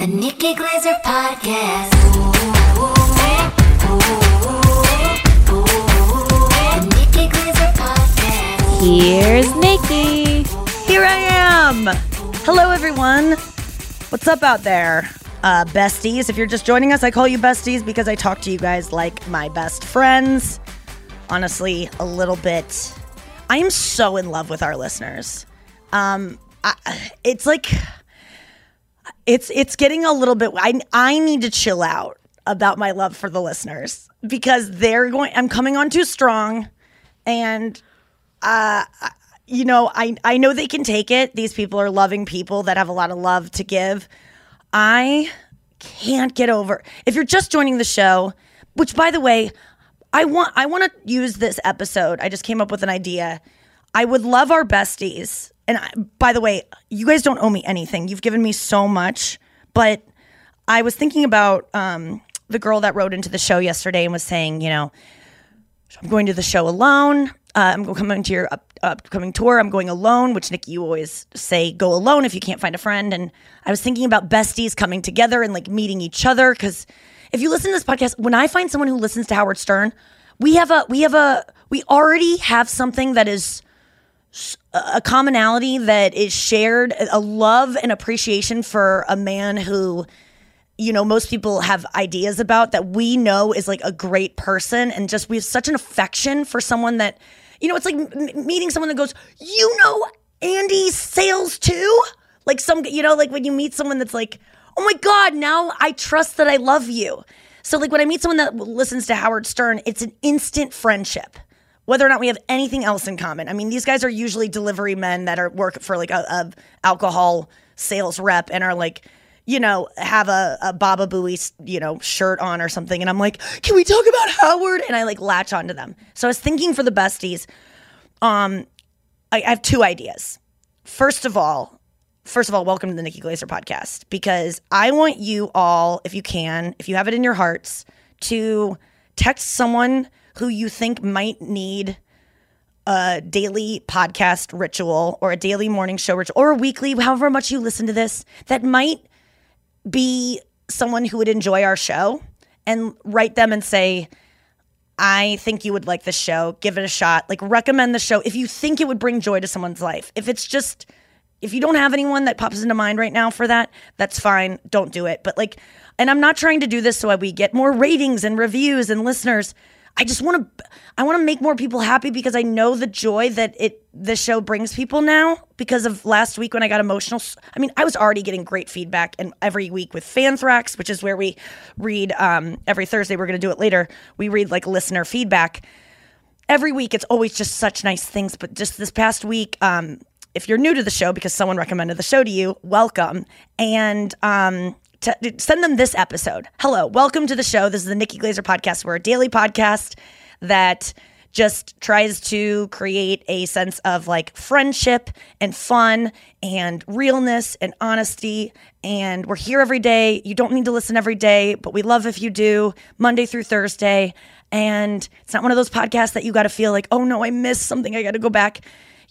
The Nikki Glazer Podcast. Here's Nikki. Here I am. Hello, everyone. What's up out there? Uh, besties. If you're just joining us, I call you besties because I talk to you guys like my best friends. Honestly, a little bit. I am so in love with our listeners. Um, I, it's like it's it's getting a little bit. I I need to chill out about my love for the listeners because they're going. I'm coming on too strong, and uh, you know, I I know they can take it. These people are loving people that have a lot of love to give. I can't get over. If you're just joining the show, which by the way, I want I want to use this episode. I just came up with an idea. I would love our besties. And I, by the way, you guys don't owe me anything. You've given me so much, but I was thinking about um, the girl that wrote into the show yesterday and was saying, you know, I'm going to the show alone. Uh, I'm coming to your up, upcoming tour. I'm going alone, which Nikki, you always say go alone if you can't find a friend. And I was thinking about besties coming together and like meeting each other. Because if you listen to this podcast, when I find someone who listens to Howard Stern, we have a we have a we already have something that is a commonality that is shared, a love and appreciation for a man who you know most people have ideas about that we know is like a great person. And just we have such an affection for someone that you know it's like m- meeting someone that goes you know andy sales too? Like some you know like when you meet someone that's like oh my god now i trust that i love you. So like when i meet someone that listens to howard stern it's an instant friendship whether or not we have anything else in common. I mean, these guys are usually delivery men that are work for like a, a alcohol sales rep and are like, you know, have a, a Baba Booey, you know, shirt on or something. And I'm like, can we talk about Howard? And I like latch onto them. So I was thinking for the besties, um, I, I have two ideas. First of all, first of all, welcome to the Nikki Glazer podcast because I want you all, if you can, if you have it in your hearts, to text someone who you think might need a daily podcast ritual or a daily morning show ritual or a weekly, however much you listen to this, that might be someone who would enjoy our show and write them and say, I think you would like this show. Give it a shot. Like, recommend the show if you think it would bring joy to someone's life. If it's just, if you don't have anyone that pops into mind right now for that, that's fine. Don't do it. But like, and I'm not trying to do this so that we get more ratings and reviews and listeners. I just want to I want to make more people happy because I know the joy that it the show brings people now because of last week when I got emotional. I mean, I was already getting great feedback and every week with Fanthrax, which is where we read um, every Thursday. We're going to do it later. We read like listener feedback. Every week, it's always just such nice things. But just this past week, um, if you're new to the show because someone recommended the show to you, welcome. And um, send them this episode. Hello, welcome to the show. This is the Nikki Glazer podcast. We're a daily podcast that just tries to create a sense of like friendship and fun and realness and honesty. And we're here every day. You don't need to listen every day, but we love if you do, Monday through Thursday. And it's not one of those podcasts that you got to feel like, oh no, I missed something. I got to go back.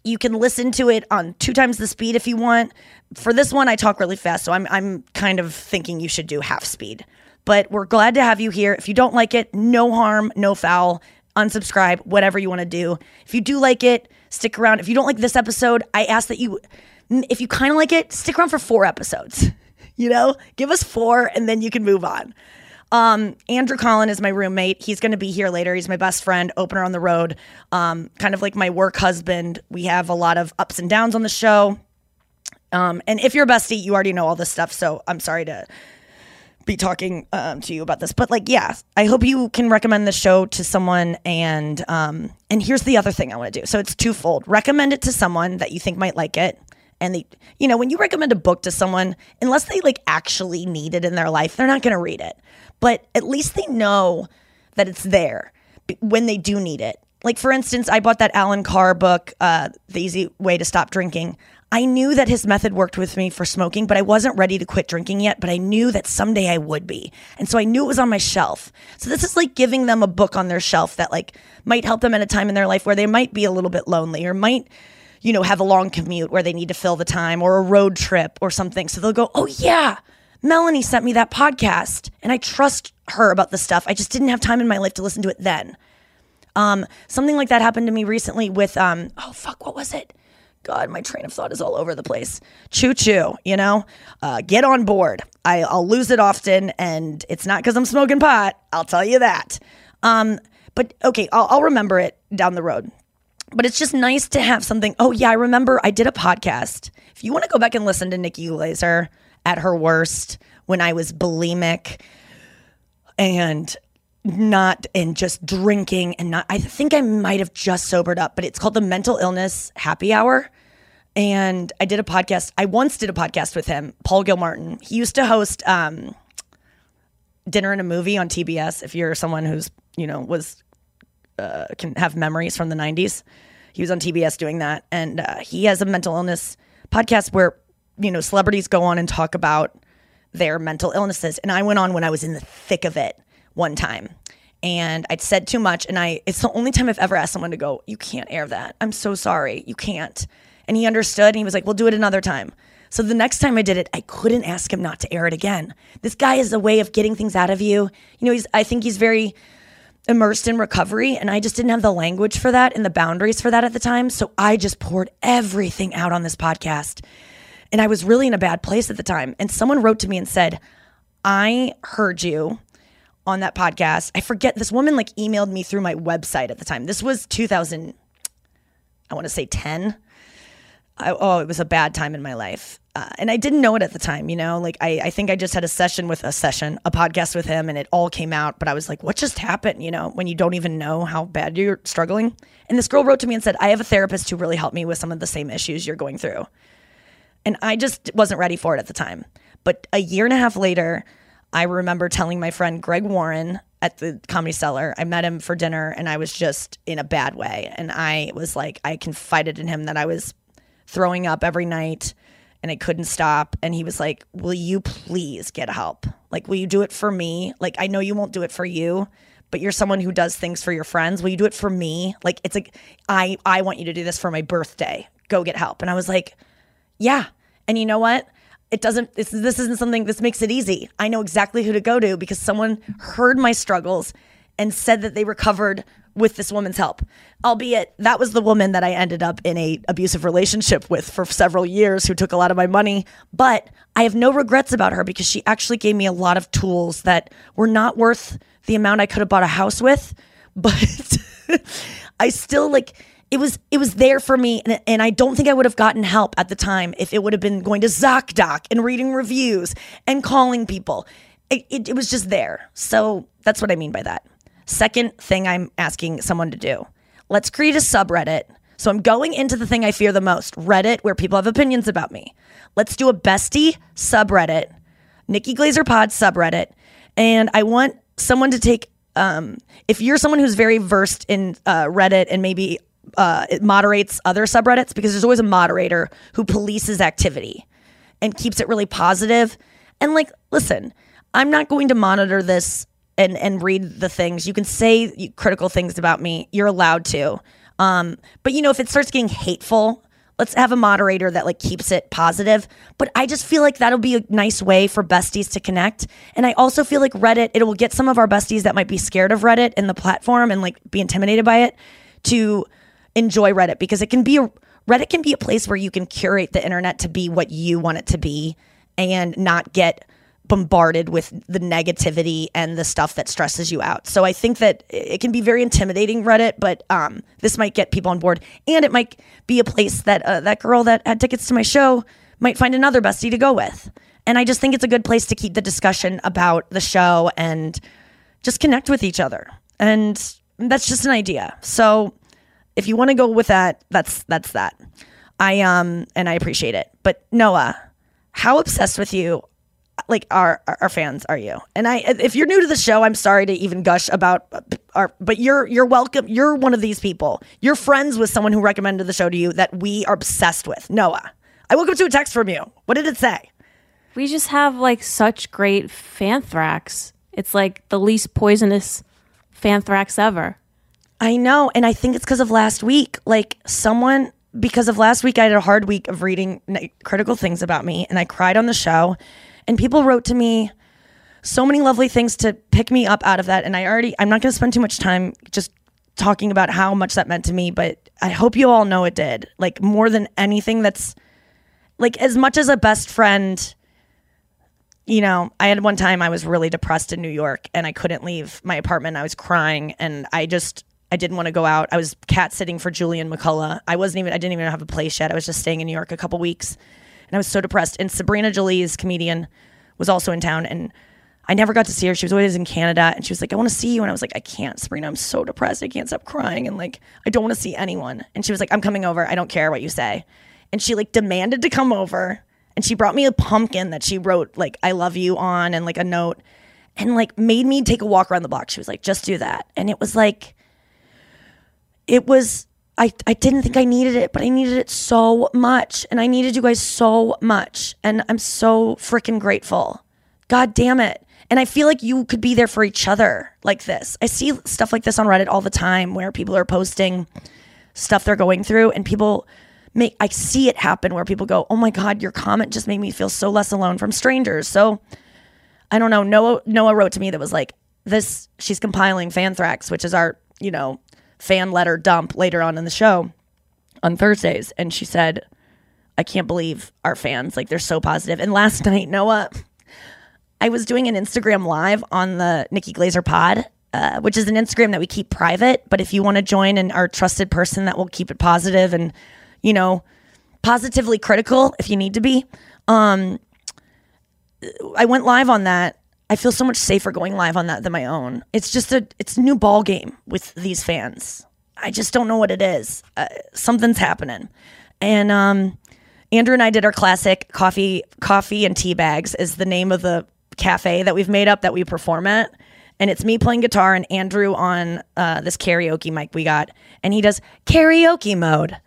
You can listen to it on two times the speed if you want. For this one, I talk really fast, so I'm I'm kind of thinking you should do half speed. But we're glad to have you here. If you don't like it, no harm, no foul. Unsubscribe, whatever you want to do. If you do like it, stick around. If you don't like this episode, I ask that you, mm, if you kind of like it, stick around for four episodes. You know, give us four, and then you can move on. Um, Andrew Collin is my roommate. He's going to be here later. He's my best friend, opener on the road, um, kind of like my work husband. We have a lot of ups and downs on the show. Um, and if you're a bestie, you already know all this stuff. So I'm sorry to be talking um, to you about this, but like, yeah, I hope you can recommend the show to someone. And um, and here's the other thing I want to do. So it's twofold. Recommend it to someone that you think might like it. And they, you know, when you recommend a book to someone, unless they like actually need it in their life, they're not going to read it. But at least they know that it's there when they do need it. Like for instance, I bought that Allen Carr book, uh, "The Easy Way to Stop Drinking." I knew that his method worked with me for smoking, but I wasn't ready to quit drinking yet. But I knew that someday I would be, and so I knew it was on my shelf. So this is like giving them a book on their shelf that like might help them at a time in their life where they might be a little bit lonely or might you know, have a long commute where they need to fill the time or a road trip or something. So they'll go, oh, yeah, Melanie sent me that podcast and I trust her about this stuff. I just didn't have time in my life to listen to it then. Um, something like that happened to me recently with um, oh fuck, what was it? God, my train of thought is all over the place. Choo choo, you know, uh, get on board. I, I'll lose it often, and it's not because I'm smoking pot. I'll tell you that. Um, but okay, I'll, I'll remember it down the road. But it's just nice to have something. Oh yeah, I remember I did a podcast. If you want to go back and listen to Nikki Glazer at her worst when I was bulimic and not and just drinking and not I think I might have just sobered up, but it's called the mental illness happy hour. And I did a podcast. I once did a podcast with him, Paul Gilmartin. He used to host um, dinner and a movie on TBS. If you're someone who's you know was uh, can have memories from the 90s, he was on TBS doing that, and uh, he has a mental illness podcast where you know celebrities go on and talk about their mental illnesses. And I went on when I was in the thick of it one time. And I'd said too much. And I, it's the only time I've ever asked someone to go, You can't air that. I'm so sorry. You can't. And he understood and he was like, We'll do it another time. So the next time I did it, I couldn't ask him not to air it again. This guy is a way of getting things out of you. You know, he's, I think he's very immersed in recovery and I just didn't have the language for that and the boundaries for that at the time. So I just poured everything out on this podcast. And I was really in a bad place at the time. And someone wrote to me and said, I heard you on that podcast. I forget this woman like emailed me through my website at the time. This was 2000, I want to say 10. I, oh, it was a bad time in my life. Uh, and I didn't know it at the time, you know, like I, I think I just had a session with a session, a podcast with him, and it all came out. But I was like, what just happened, you know, when you don't even know how bad you're struggling? And this girl wrote to me and said, I have a therapist who really helped me with some of the same issues you're going through. And I just wasn't ready for it at the time. But a year and a half later, I remember telling my friend Greg Warren at the Comedy Cellar, I met him for dinner and I was just in a bad way. And I was like, I confided in him that I was throwing up every night and I couldn't stop. And he was like, Will you please get help? Like, will you do it for me? Like, I know you won't do it for you, but you're someone who does things for your friends. Will you do it for me? Like, it's like, I, I want you to do this for my birthday. Go get help. And I was like, Yeah. And you know what? It doesn't, this, isn't something, this makes it easy. I know exactly who to go to because someone heard my struggles and said that they recovered with this woman's help. Albeit that was the woman that I ended up in a abusive relationship with for several years who took a lot of my money, but I have no regrets about her because she actually gave me a lot of tools that were not worth the amount I could have bought a house with, but I still like it was it was there for me and, and I don't think I would have gotten help at the time if it would have been going to ZocDoc and reading reviews and calling people. It, it, it was just there. So that's what I mean by that. Second thing I'm asking someone to do let's create a subreddit. So I'm going into the thing I fear the most Reddit, where people have opinions about me. Let's do a bestie subreddit, Nikki Glazer Pod subreddit. And I want someone to take, um, if you're someone who's very versed in uh, Reddit and maybe uh, it moderates other subreddits, because there's always a moderator who polices activity and keeps it really positive. And like, listen, I'm not going to monitor this and and read the things. You can say critical things about me. You're allowed to. Um, but you know, if it starts getting hateful, let's have a moderator that like keeps it positive. But I just feel like that'll be a nice way for besties to connect. And I also feel like Reddit, it will get some of our besties that might be scared of Reddit and the platform and like be intimidated by it to enjoy Reddit because it can be a Reddit can be a place where you can curate the internet to be what you want it to be and not get bombarded with the negativity and the stuff that stresses you out. So I think that it can be very intimidating Reddit, but um, this might get people on board, and it might be a place that uh, that girl that had tickets to my show might find another bestie to go with. And I just think it's a good place to keep the discussion about the show and just connect with each other. And that's just an idea. So if you want to go with that, that's that's that. I um and I appreciate it. But Noah, how obsessed with you like our our fans are you and i if you're new to the show i'm sorry to even gush about our but you're you're welcome you're one of these people you're friends with someone who recommended the show to you that we are obsessed with noah i woke up to a text from you what did it say We just have like such great fanthrax. It's like the least poisonous fanthrax ever. I know and i think it's because of last week like someone because of last week i had a hard week of reading critical things about me and i cried on the show And people wrote to me so many lovely things to pick me up out of that. And I already, I'm not going to spend too much time just talking about how much that meant to me, but I hope you all know it did. Like, more than anything, that's like as much as a best friend. You know, I had one time I was really depressed in New York and I couldn't leave my apartment. I was crying and I just, I didn't want to go out. I was cat sitting for Julian McCullough. I wasn't even, I didn't even have a place yet. I was just staying in New York a couple weeks and I was so depressed. And Sabrina Jalees comedian was also in town and I never got to see her. She was always in Canada and she was like, I want to see you. And I was like, I can't, Sabrina. I'm so depressed. I can't stop crying. And like, I don't want to see anyone. And she was like, I'm coming over. I don't care what you say. And she like demanded to come over and she brought me a pumpkin that she wrote like, I love you on and like a note and like made me take a walk around the block. She was like, just do that. And it was like, it was I, I didn't think I needed it, but I needed it so much. And I needed you guys so much. And I'm so freaking grateful. God damn it. And I feel like you could be there for each other like this. I see stuff like this on Reddit all the time where people are posting stuff they're going through and people make I see it happen where people go, "Oh my god, your comment just made me feel so less alone from strangers." So I don't know. Noah Noah wrote to me that was like, "This she's compiling Fanthrax, which is our, you know, fan letter dump later on in the show on Thursdays." And she said, "I can't believe our fans. Like they're so positive." And last night, Noah I was doing an Instagram live on the Nikki Glazer pod, uh, which is an Instagram that we keep private. But if you want to join and are a trusted person that will keep it positive and, you know, positively critical if you need to be, um, I went live on that. I feel so much safer going live on that than my own. It's just a it's a new ball game with these fans. I just don't know what it is. Uh, something's happening, and um, Andrew and I did our classic coffee coffee and tea bags is the name of the cafe that we've made up that we perform at. And it's me playing guitar and Andrew on uh, this karaoke mic we got. And he does karaoke mode.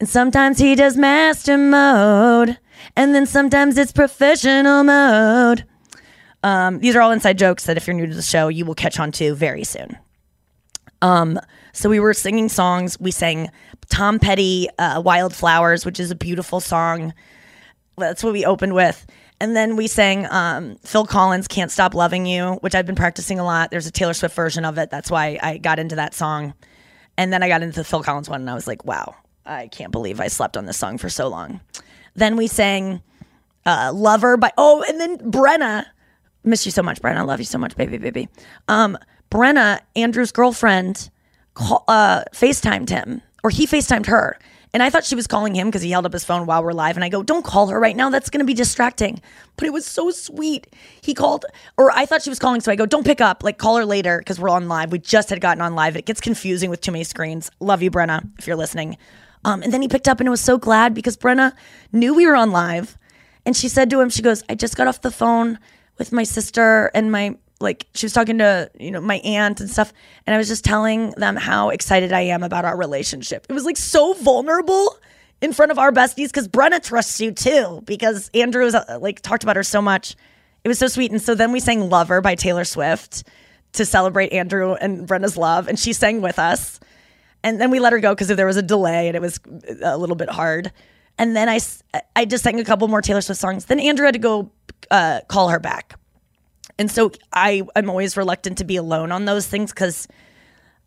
And sometimes he does master mode. And then sometimes it's professional mode. Um, these are all inside jokes that if you're new to the show, you will catch on to very soon. Um, so we were singing songs. We sang Tom Petty, uh, Wildflowers, which is a beautiful song. That's what we opened with. And then we sang um, Phil Collins' Can't Stop Loving You, which I've been practicing a lot. There's a Taylor Swift version of it. That's why I got into that song. And then I got into the Phil Collins one and I was like, wow, I can't believe I slept on this song for so long. Then we sang uh, Lover by, oh, and then Brenna. Miss you so much, Brenna. I love you so much, baby, baby. Um, Brenna, Andrew's girlfriend, call, uh, FaceTimed him, or he FaceTimed her. And I thought she was calling him because he held up his phone while we're live. And I go, don't call her right now. That's going to be distracting. But it was so sweet. He called, or I thought she was calling. So I go, don't pick up. Like, call her later because we're on live. We just had gotten on live. It gets confusing with too many screens. Love you, Brenna, if you're listening. Um, and then he picked up and was so glad because Brenna knew we were on live. And she said to him, she goes, I just got off the phone with my sister and my like she was talking to you know my aunt and stuff and i was just telling them how excited i am about our relationship. It was like so vulnerable in front of our besties because brenna trusts you too because andrew was uh, like talked about her so much. It was so sweet and so then we sang lover by taylor swift to celebrate andrew and brenna's love and she sang with us. And then we let her go because there was a delay and it was a little bit hard. And then I, I just sang a couple more taylor swift songs. Then andrew had to go uh, call her back and so I I'm always reluctant to be alone on those things because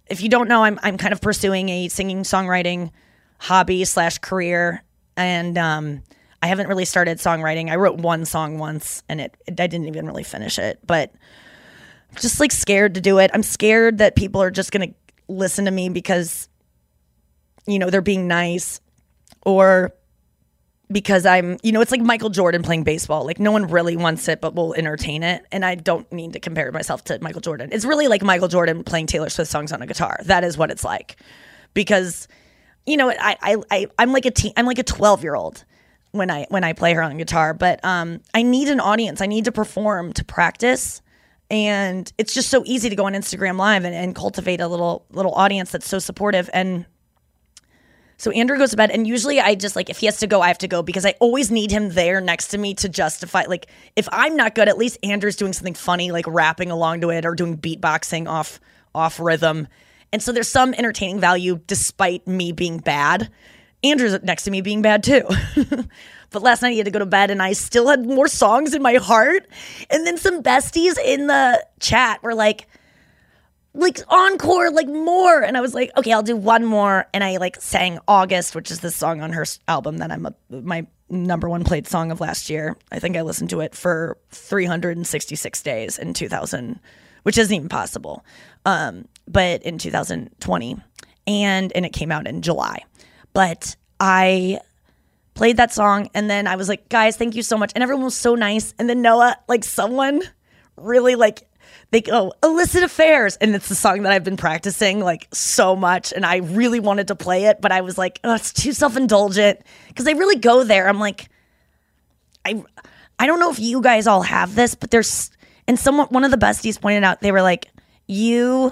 if you don't know, I'm I'm kind of pursuing a singing songwriting hobby slash career, and um, I haven't really started songwriting. I wrote one song once, and it, it I didn't even really finish it, but just like scared to do it. I'm scared that people are just gonna listen to me because you know they're being nice or because I'm, you know, it's like Michael Jordan playing baseball. Like no one really wants it, but will entertain it. And I don't mean to compare myself to Michael Jordan. It's really like Michael Jordan playing Taylor Swift songs on a guitar. That is what it's like, because, you know, I, I, I I'm like a teen, I'm like a 12 year old when I when I play her on guitar. But um, I need an audience. I need to perform to practice. And it's just so easy to go on Instagram Live and, and cultivate a little little audience that's so supportive. And so Andrew goes to bed, and usually I just like if he has to go, I have to go because I always need him there next to me to justify. Like if I'm not good, at least Andrew's doing something funny, like rapping along to it or doing beatboxing off off rhythm. And so there's some entertaining value despite me being bad. Andrew's next to me being bad too. But last night he had to go to bed and I still had more songs in my heart. And then some besties in the chat were like, like encore, like more. And I was like, okay, I'll do one more. And I like sang August, which is the song on her album that I'm a, my number one played song of last year. I think I listened to it for 366 days in 2000, which isn't even possible. Um, but in 2020, and and it came out in July. But I played that song and then I was like, guys, thank you so much. And everyone was so nice. And then Noah, like someone really like they go illicit affairs and it's the song that I've been practicing like so much and I really wanted to play it, but I was like, oh, it's too self-indulgent because they really go there. I'm like, I I don't know if you guys all have this, but there's and someone one of the besties pointed out they were like, you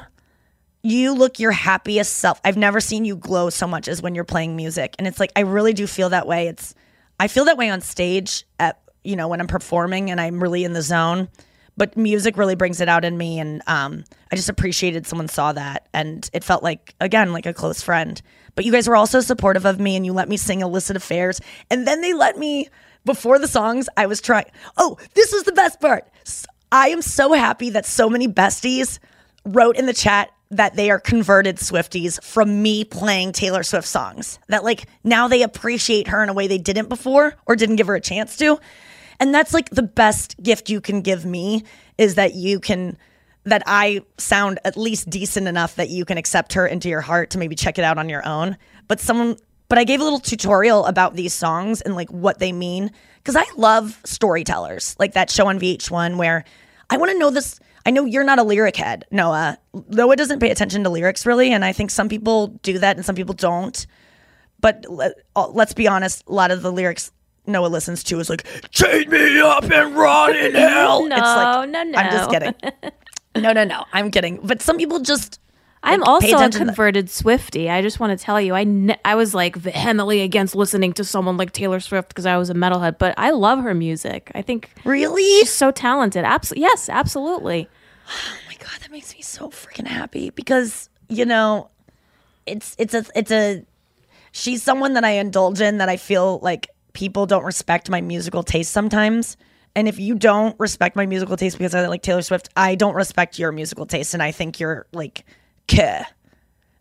you look your happiest self. I've never seen you glow so much as when you're playing music. And it's like I really do feel that way. It's I feel that way on stage at you know when I'm performing and I'm really in the zone. But music really brings it out in me and um I just appreciated someone saw that and it felt like again like a close friend. But you guys were also supportive of me and you let me sing illicit affairs and then they let me before the songs I was trying Oh, this was the best part. i am so happy that so many besties wrote in the chat that they are converted Swifties from me playing Taylor Swift songs. That like now they appreciate her in a way they didn't before or didn't give her a chance to. And that's like the best gift you can give me is that you can that I sound at least decent enough that you can accept her into your heart to maybe check it out on your own. But someone but I gave a little tutorial about these songs and like what they mean cuz I love storytellers. Like that show on VH1 where I want to know this I know you're not a lyric head, Noah. Noah doesn't pay attention to lyrics really, and I think some people do that and some people don't. But let, let's be honest, a lot of the lyrics Noah listens to is like "Chain me up and rot in hell." No, it's like, no, no. I'm just kidding. No, no, no. I'm kidding. But some people just. I'm also a attention to- converted Swifty. I just want to tell you, I ne- I was like vehemently against listening to someone like Taylor Swift because I was a metalhead, but I love her music. I think Really? she's so talented. Absolutely, yes, absolutely. Oh my god, that makes me so freaking happy because you know, it's it's a it's a she's someone that I indulge in that I feel like people don't respect my musical taste sometimes. And if you don't respect my musical taste because I like Taylor Swift, I don't respect your musical taste, and I think you're like, Keh.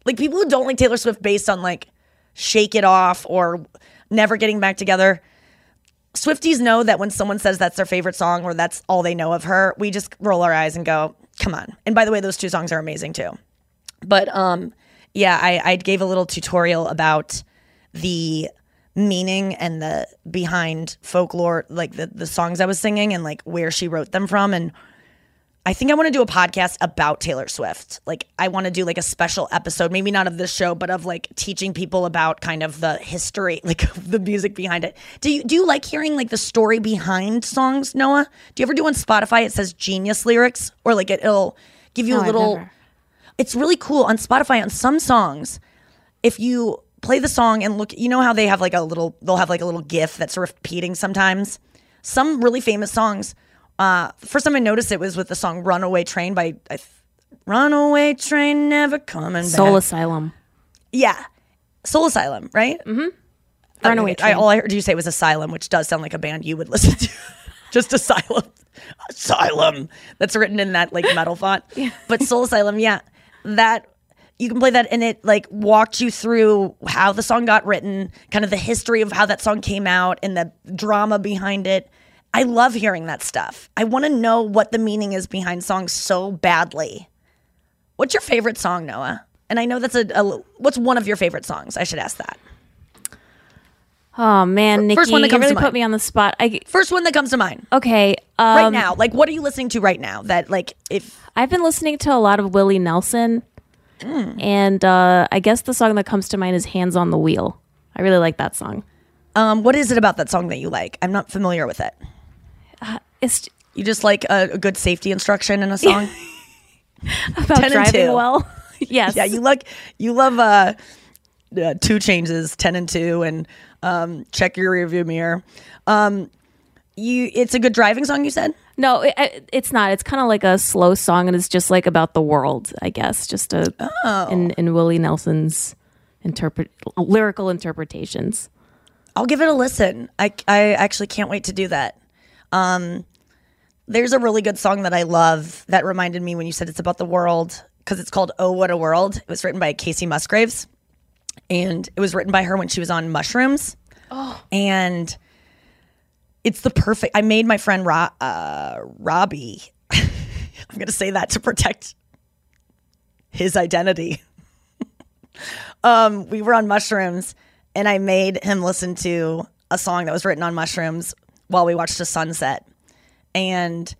like people who don't like Taylor Swift based on like Shake It Off or Never Getting Back Together. Swifties know that when someone says that's their favorite song or that's all they know of her, we just roll our eyes and go, "Come on!" And by the way, those two songs are amazing too. But um, yeah, I, I gave a little tutorial about the meaning and the behind folklore, like the the songs I was singing and like where she wrote them from, and I think I want to do a podcast about Taylor Swift. Like I want to do like a special episode, maybe not of this show, but of like teaching people about kind of the history, like the music behind it. Do you do you like hearing like the story behind songs, Noah? Do you ever do on Spotify it says genius lyrics or like it, it'll give you No, a little it's really cool on Spotify on some songs. If you play the song and look, you know how they have like a little, they'll have like a little GIF that's repeating sometimes. Some really famous songs. Uh, first time I noticed it was with the song "Runaway Train" by I "Runaway Train Never Coming Back." Soul Asylum. yeah, Soul Asylum, right? Mm-hmm. Runaway I, Train. all I heard you say was Asylum, which does sound like a band you would listen to. Just Asylum, Asylum. That's written in that like metal font. Yeah. But Soul Asylum, yeah, that you can play that and it like walked you through how the song got written, kind of the history of how that song came out and the drama behind it. I love hearing that stuff. I want to know what the meaning is behind songs so badly. What's your favorite song, Noah? And I know that's a, a what's one of your favorite songs? I should ask that. Oh man, Nikki, first one that you comes really to put mind. me on the spot. I First one that comes to mind okay. Um, right now. Like, what are you listening to right now? That like, if I've been listening to a lot of Willie Nelson, Hmm. and uh, I guess the song that comes to mind is "Hands on the Wheel." I really like that song. um, what is it about that song that you like? I'm not familiar with it. It's You just like a, a good safety instruction in a song. about 10 driving well. yes. yeah, you like you love uh, uh two changes, ten and two, and um, check your rearview mirror. Um, you, it's a good driving song. You said. No, it, it- it's not. It's kind of like a slow song, and it's just like about the world, I guess. Just a Oh. in in Willie Nelson's interpret lyrical interpretations. I'll give it a listen. I, I actually can't wait to do that. Um, there's a really good song that I love that reminded me when you said it's about the world because it's called Oh What a World. It was written by Kacey Musgraves and it was written by her when she was on mushrooms. Oh. And it's the perfect. I made my friend Ro- uh, Robbie. I'm going to say that to protect his identity. um, we were on mushrooms, and I made him listen to a song that was written on mushrooms while we watched a sunset. And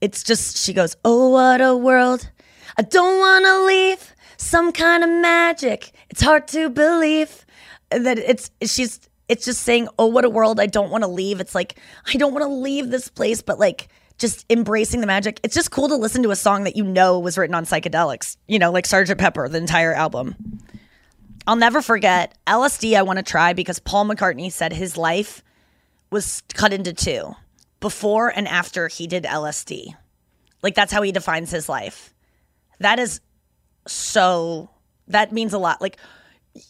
it's just, she goes, Oh, what a world. I don't want to leave. Some kind of magic. It's hard to believe that it's, she's, it's just saying, Oh, what a world. I don't want to leave. It's like, I don't want to leave this place, but like, just embracing the magic. It's just cool to listen to a song that you know was written on psychedelics, you know, like Sgt. Pepper, the entire album. I'll never forget LSD. I want to try because Paul McCartney said his life was cut into two before and after he did LSD. Like that's how he defines his life. That is so, that means a lot. Like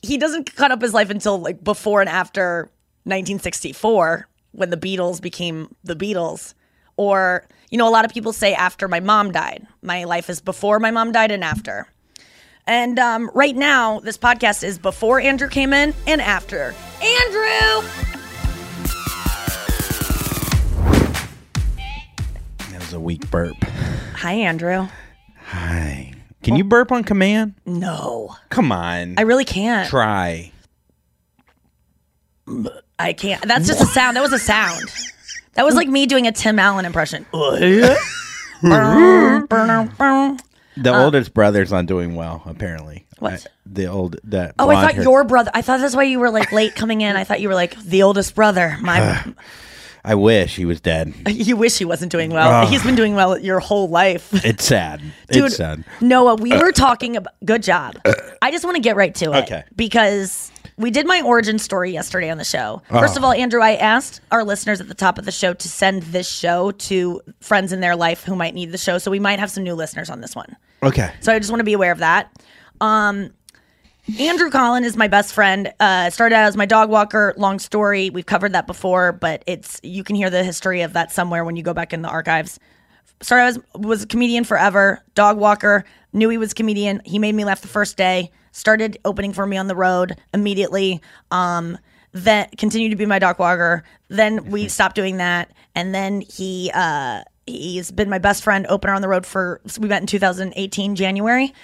he doesn't cut up his life until like before and after 1964 when the Beatles became the Beatles. Or, you know, a lot of people say after my mom died. My life is before my mom died and after. And um, right now, this podcast is before Andrew came in and after. Andrew! That was a weak burp. Hi, Andrew. Hi. Can you burp on command? No, Come on. I really can't. Try. I can't. That's just a sound. That was a sound. That was like me doing a Tim Allen impression. The Uh, oldest brother's not doing well, apparently. What? I- the old that. Oh, I thought hair- your brother. I thought that's why you were like late coming in. I thought you were like the oldest brother. My, I wish he was dead. you wish he wasn't doing well. He's been doing well your whole life. It's sad. Dude, it's sad. Noah, we uh, were talking about. Good job. Uh, I just want to get right to it. Okay. Because we did my origin story yesterday on the show. First of uh-huh. all, Andrew, I asked our listeners at the top of the show to send this show to friends in their life who might need the show. So we might have some new listeners on this one. Okay. So I just want to be aware of that. Um, Andrew Collin is my best friend. Uh, started out as my dog walker. Long story. We've covered that before, but it's you can hear the history of that somewhere when you go back in the archives. Started as was a comedian forever. Dog walker. Knew he was a comedian. He made me laugh the first day. Started opening for me on the road immediately. Um, then continued to be my dog walker. Then we stopped doing that, and then he uh, he's been my best friend opener on the road for. We met in 2018 January.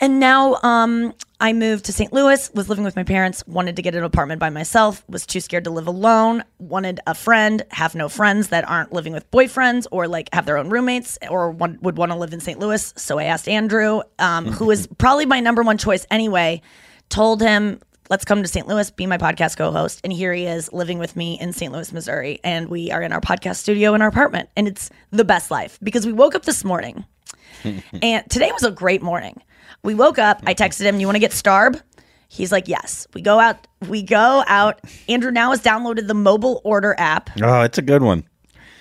And now um, I moved to St. Louis, was living with my parents, wanted to get an apartment by myself, was too scared to live alone, wanted a friend, have no friends that aren't living with boyfriends or like have their own roommates or one, would want to live in St. Louis. So I asked Andrew, um, who is probably my number one choice anyway, told him, let's come to St. Louis, be my podcast co host. And here he is living with me in St. Louis, Missouri. And we are in our podcast studio in our apartment. And it's the best life because we woke up this morning and today was a great morning. We woke up. I texted him, "You want to get Starb?" He's like, "Yes." We go out. We go out. Andrew now has downloaded the mobile order app. Oh, it's a good one.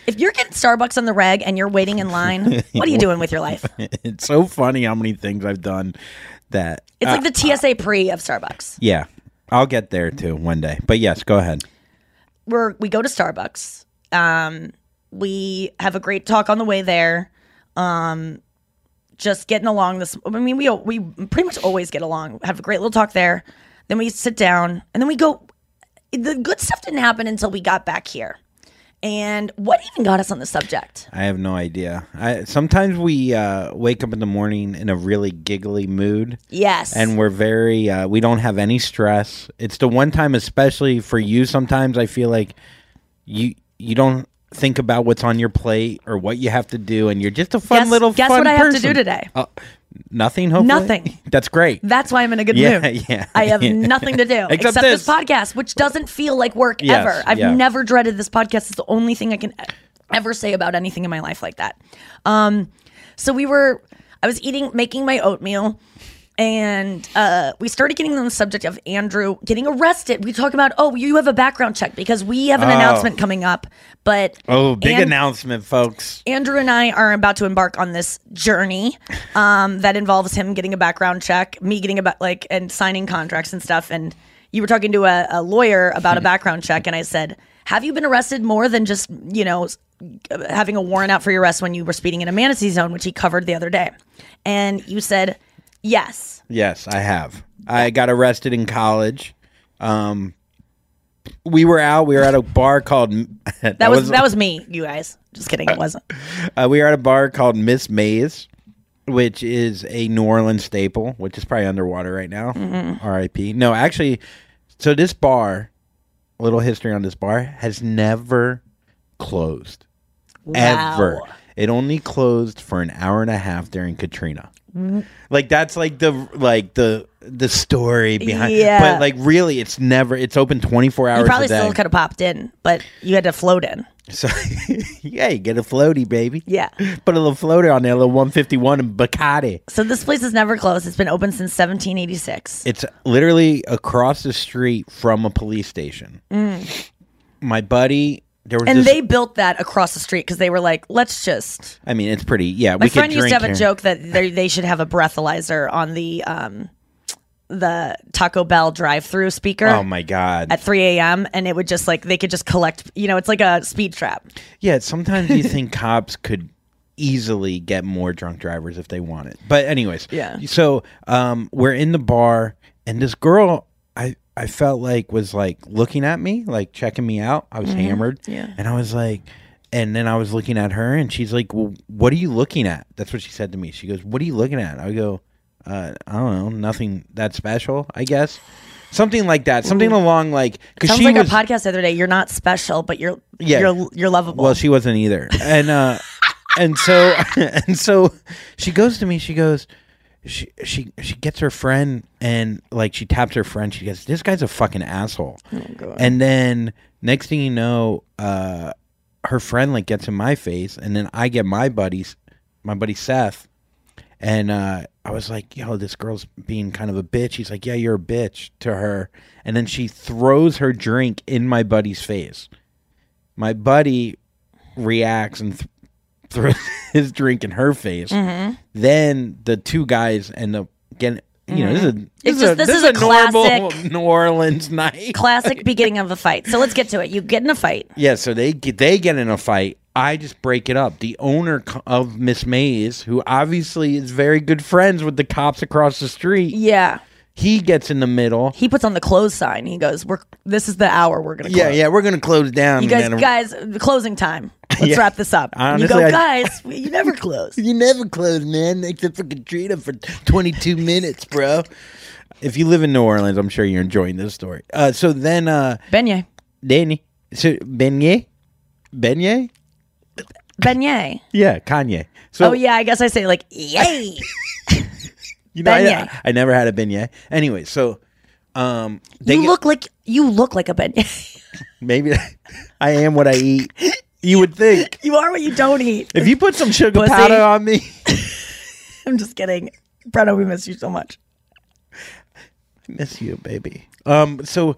If you're getting Starbucks on the reg and you're waiting in line, what are you doing with your life? It's so funny how many things I've done that. It's uh, like the TSA pre of Starbucks. yeah, I'll get there too one day. But yes, go ahead. We're we go to Starbucks. Um, we have a great talk on the way there. Um, just getting along. This, I mean, we we pretty much always get along. Have a great little talk there. Then we sit down, and then we go. The good stuff didn't happen until we got back here. And what even got us on the subject? I have no idea. I, sometimes we uh, wake up in the morning in a really giggly mood. Yes, and we're very uh, we don't have any stress it's the one time especially for you sometimes i feel like you you don't think about what's on your plate or what you have to do and you're just a fun Guess- little guess fun what I have to do today? Uh, nothing hopefully Nothing. that's great That's why I'm in a good Yeah, mood. yeah, I have yeah. nothing to do Except except, this. this. podcast, which doesn't feel like work Yes, ever. I've yeah. never dreaded this podcast. It's the only thing I can ever say about anything in my life like that. Um, so we were, I was eating, making my oatmeal. And uh, we started getting on the subject of Andrew getting arrested. We talk about, oh, you have a background check because we have an Oh. announcement coming up. But oh big An- announcement folks Andrew and I are about to embark on this journey um, that involves him getting a background check, me getting about like and signing contracts and stuff. And you were talking to a, a lawyer about a background check, and I said, "Have you been arrested more than just you know having a warrant out for your arrest when you were speeding in a Manatee Zone, which he covered the other day?" And you said, "Yes." Yes, I have. I got arrested in college. Um, we were out. We were at a bar called. that, That was that was me, you guys. Just kidding, it wasn't. Uh, we were at a bar called Miss Mae's, which is a New Orleans staple, which is probably underwater right now. Mm-hmm. R.I.P. No, actually, so this bar, a little history on this bar, has never closed. Ever. It only closed for an hour and a half during Katrina. Like that's like the like the the story behind. Yeah. But like really, it's never. It's open twenty four hours You probably a day. still could have popped in, but you had to float in. So yeah, you get a floaty, baby. Yeah. Put a little floater on there, a little 151 and Bacardi. So this place is never closed. It's been open since 1786. It's literally across the street from a police station. Mm. My buddy, there was. And this, they built that across the street because they were like, let's just. I mean, it's pretty. Yeah, My friend used to have a joke that they, they should have a breathalyzer on the um, the Taco Bell drive-through speaker Oh my god! at 3 a.m. and it would just like they could just collect. You know, it's like a speed trap. yeah, sometimes you think cops could easily get more drunk drivers if they wanted. But anyways, Yeah. So um, we're in the bar, and this girl, I felt like was like looking at me, like checking me out. I was hammered, Mm-hmm. Yeah. and I was like. And then I was looking at her, and she's like, "Well, what are you looking at?" That's what she said to me. She goes, "What are you looking at?" I go, uh, "I don't know, nothing that special, I guess, something like that, something along like." Because Sounds she like was, our podcast the other day. You're not special, but you're Yeah. you're you're lovable. well, she wasn't either. And uh and so and so she goes to me, she goes she she she gets her friend and like she taps her friend, she goes, This guy's a fucking asshole. and then next thing you know, uh her friend like gets in my face and then I get my buddies my buddy Seth and uh, I was like, yo, this girl's being kind of a bitch. He's like, yeah, you're a bitch to her. And then she throws her drink in my buddy's face. My buddy reacts and th- throws his drink in her face. Mm-hmm. Then the two guys end up getting, you know, this is a, this It's is just- a, this this is a normal classic- New Orleans night. Classic beginning of a fight. So let's get to it. You get in a fight. Yeah, so they get they get in a fight. I just break it up. The owner of Miss Mae's, who obviously is very good friends with the cops across the street, Yeah. he gets in the middle. He puts on the close sign. He goes, "We're this is the hour we're gonna." Close. Yeah, yeah, we're gonna close down. You guys, guys, closing time. Let's Yeah. wrap this up. And you go, I- guys. You never close. You never close, man, except for Katrina for 22 minutes, bro. If you live in New Orleans, I'm sure you're enjoying this story. Uh, so then, uh, Beignet, Danny, so Beignet, Beignet, beignet. yeah, Kanye. So Oh yeah, I guess I say like yay. you know, I, beignet. I never had a beignet. Anyway, so um, they you get- look like you look like a beignet. maybe I am what I eat. You would think you are what you don't eat. if you put some sugar Pussy. powder on me. I'm just kidding. Brenna, we miss you so much. I miss you, baby. Um, so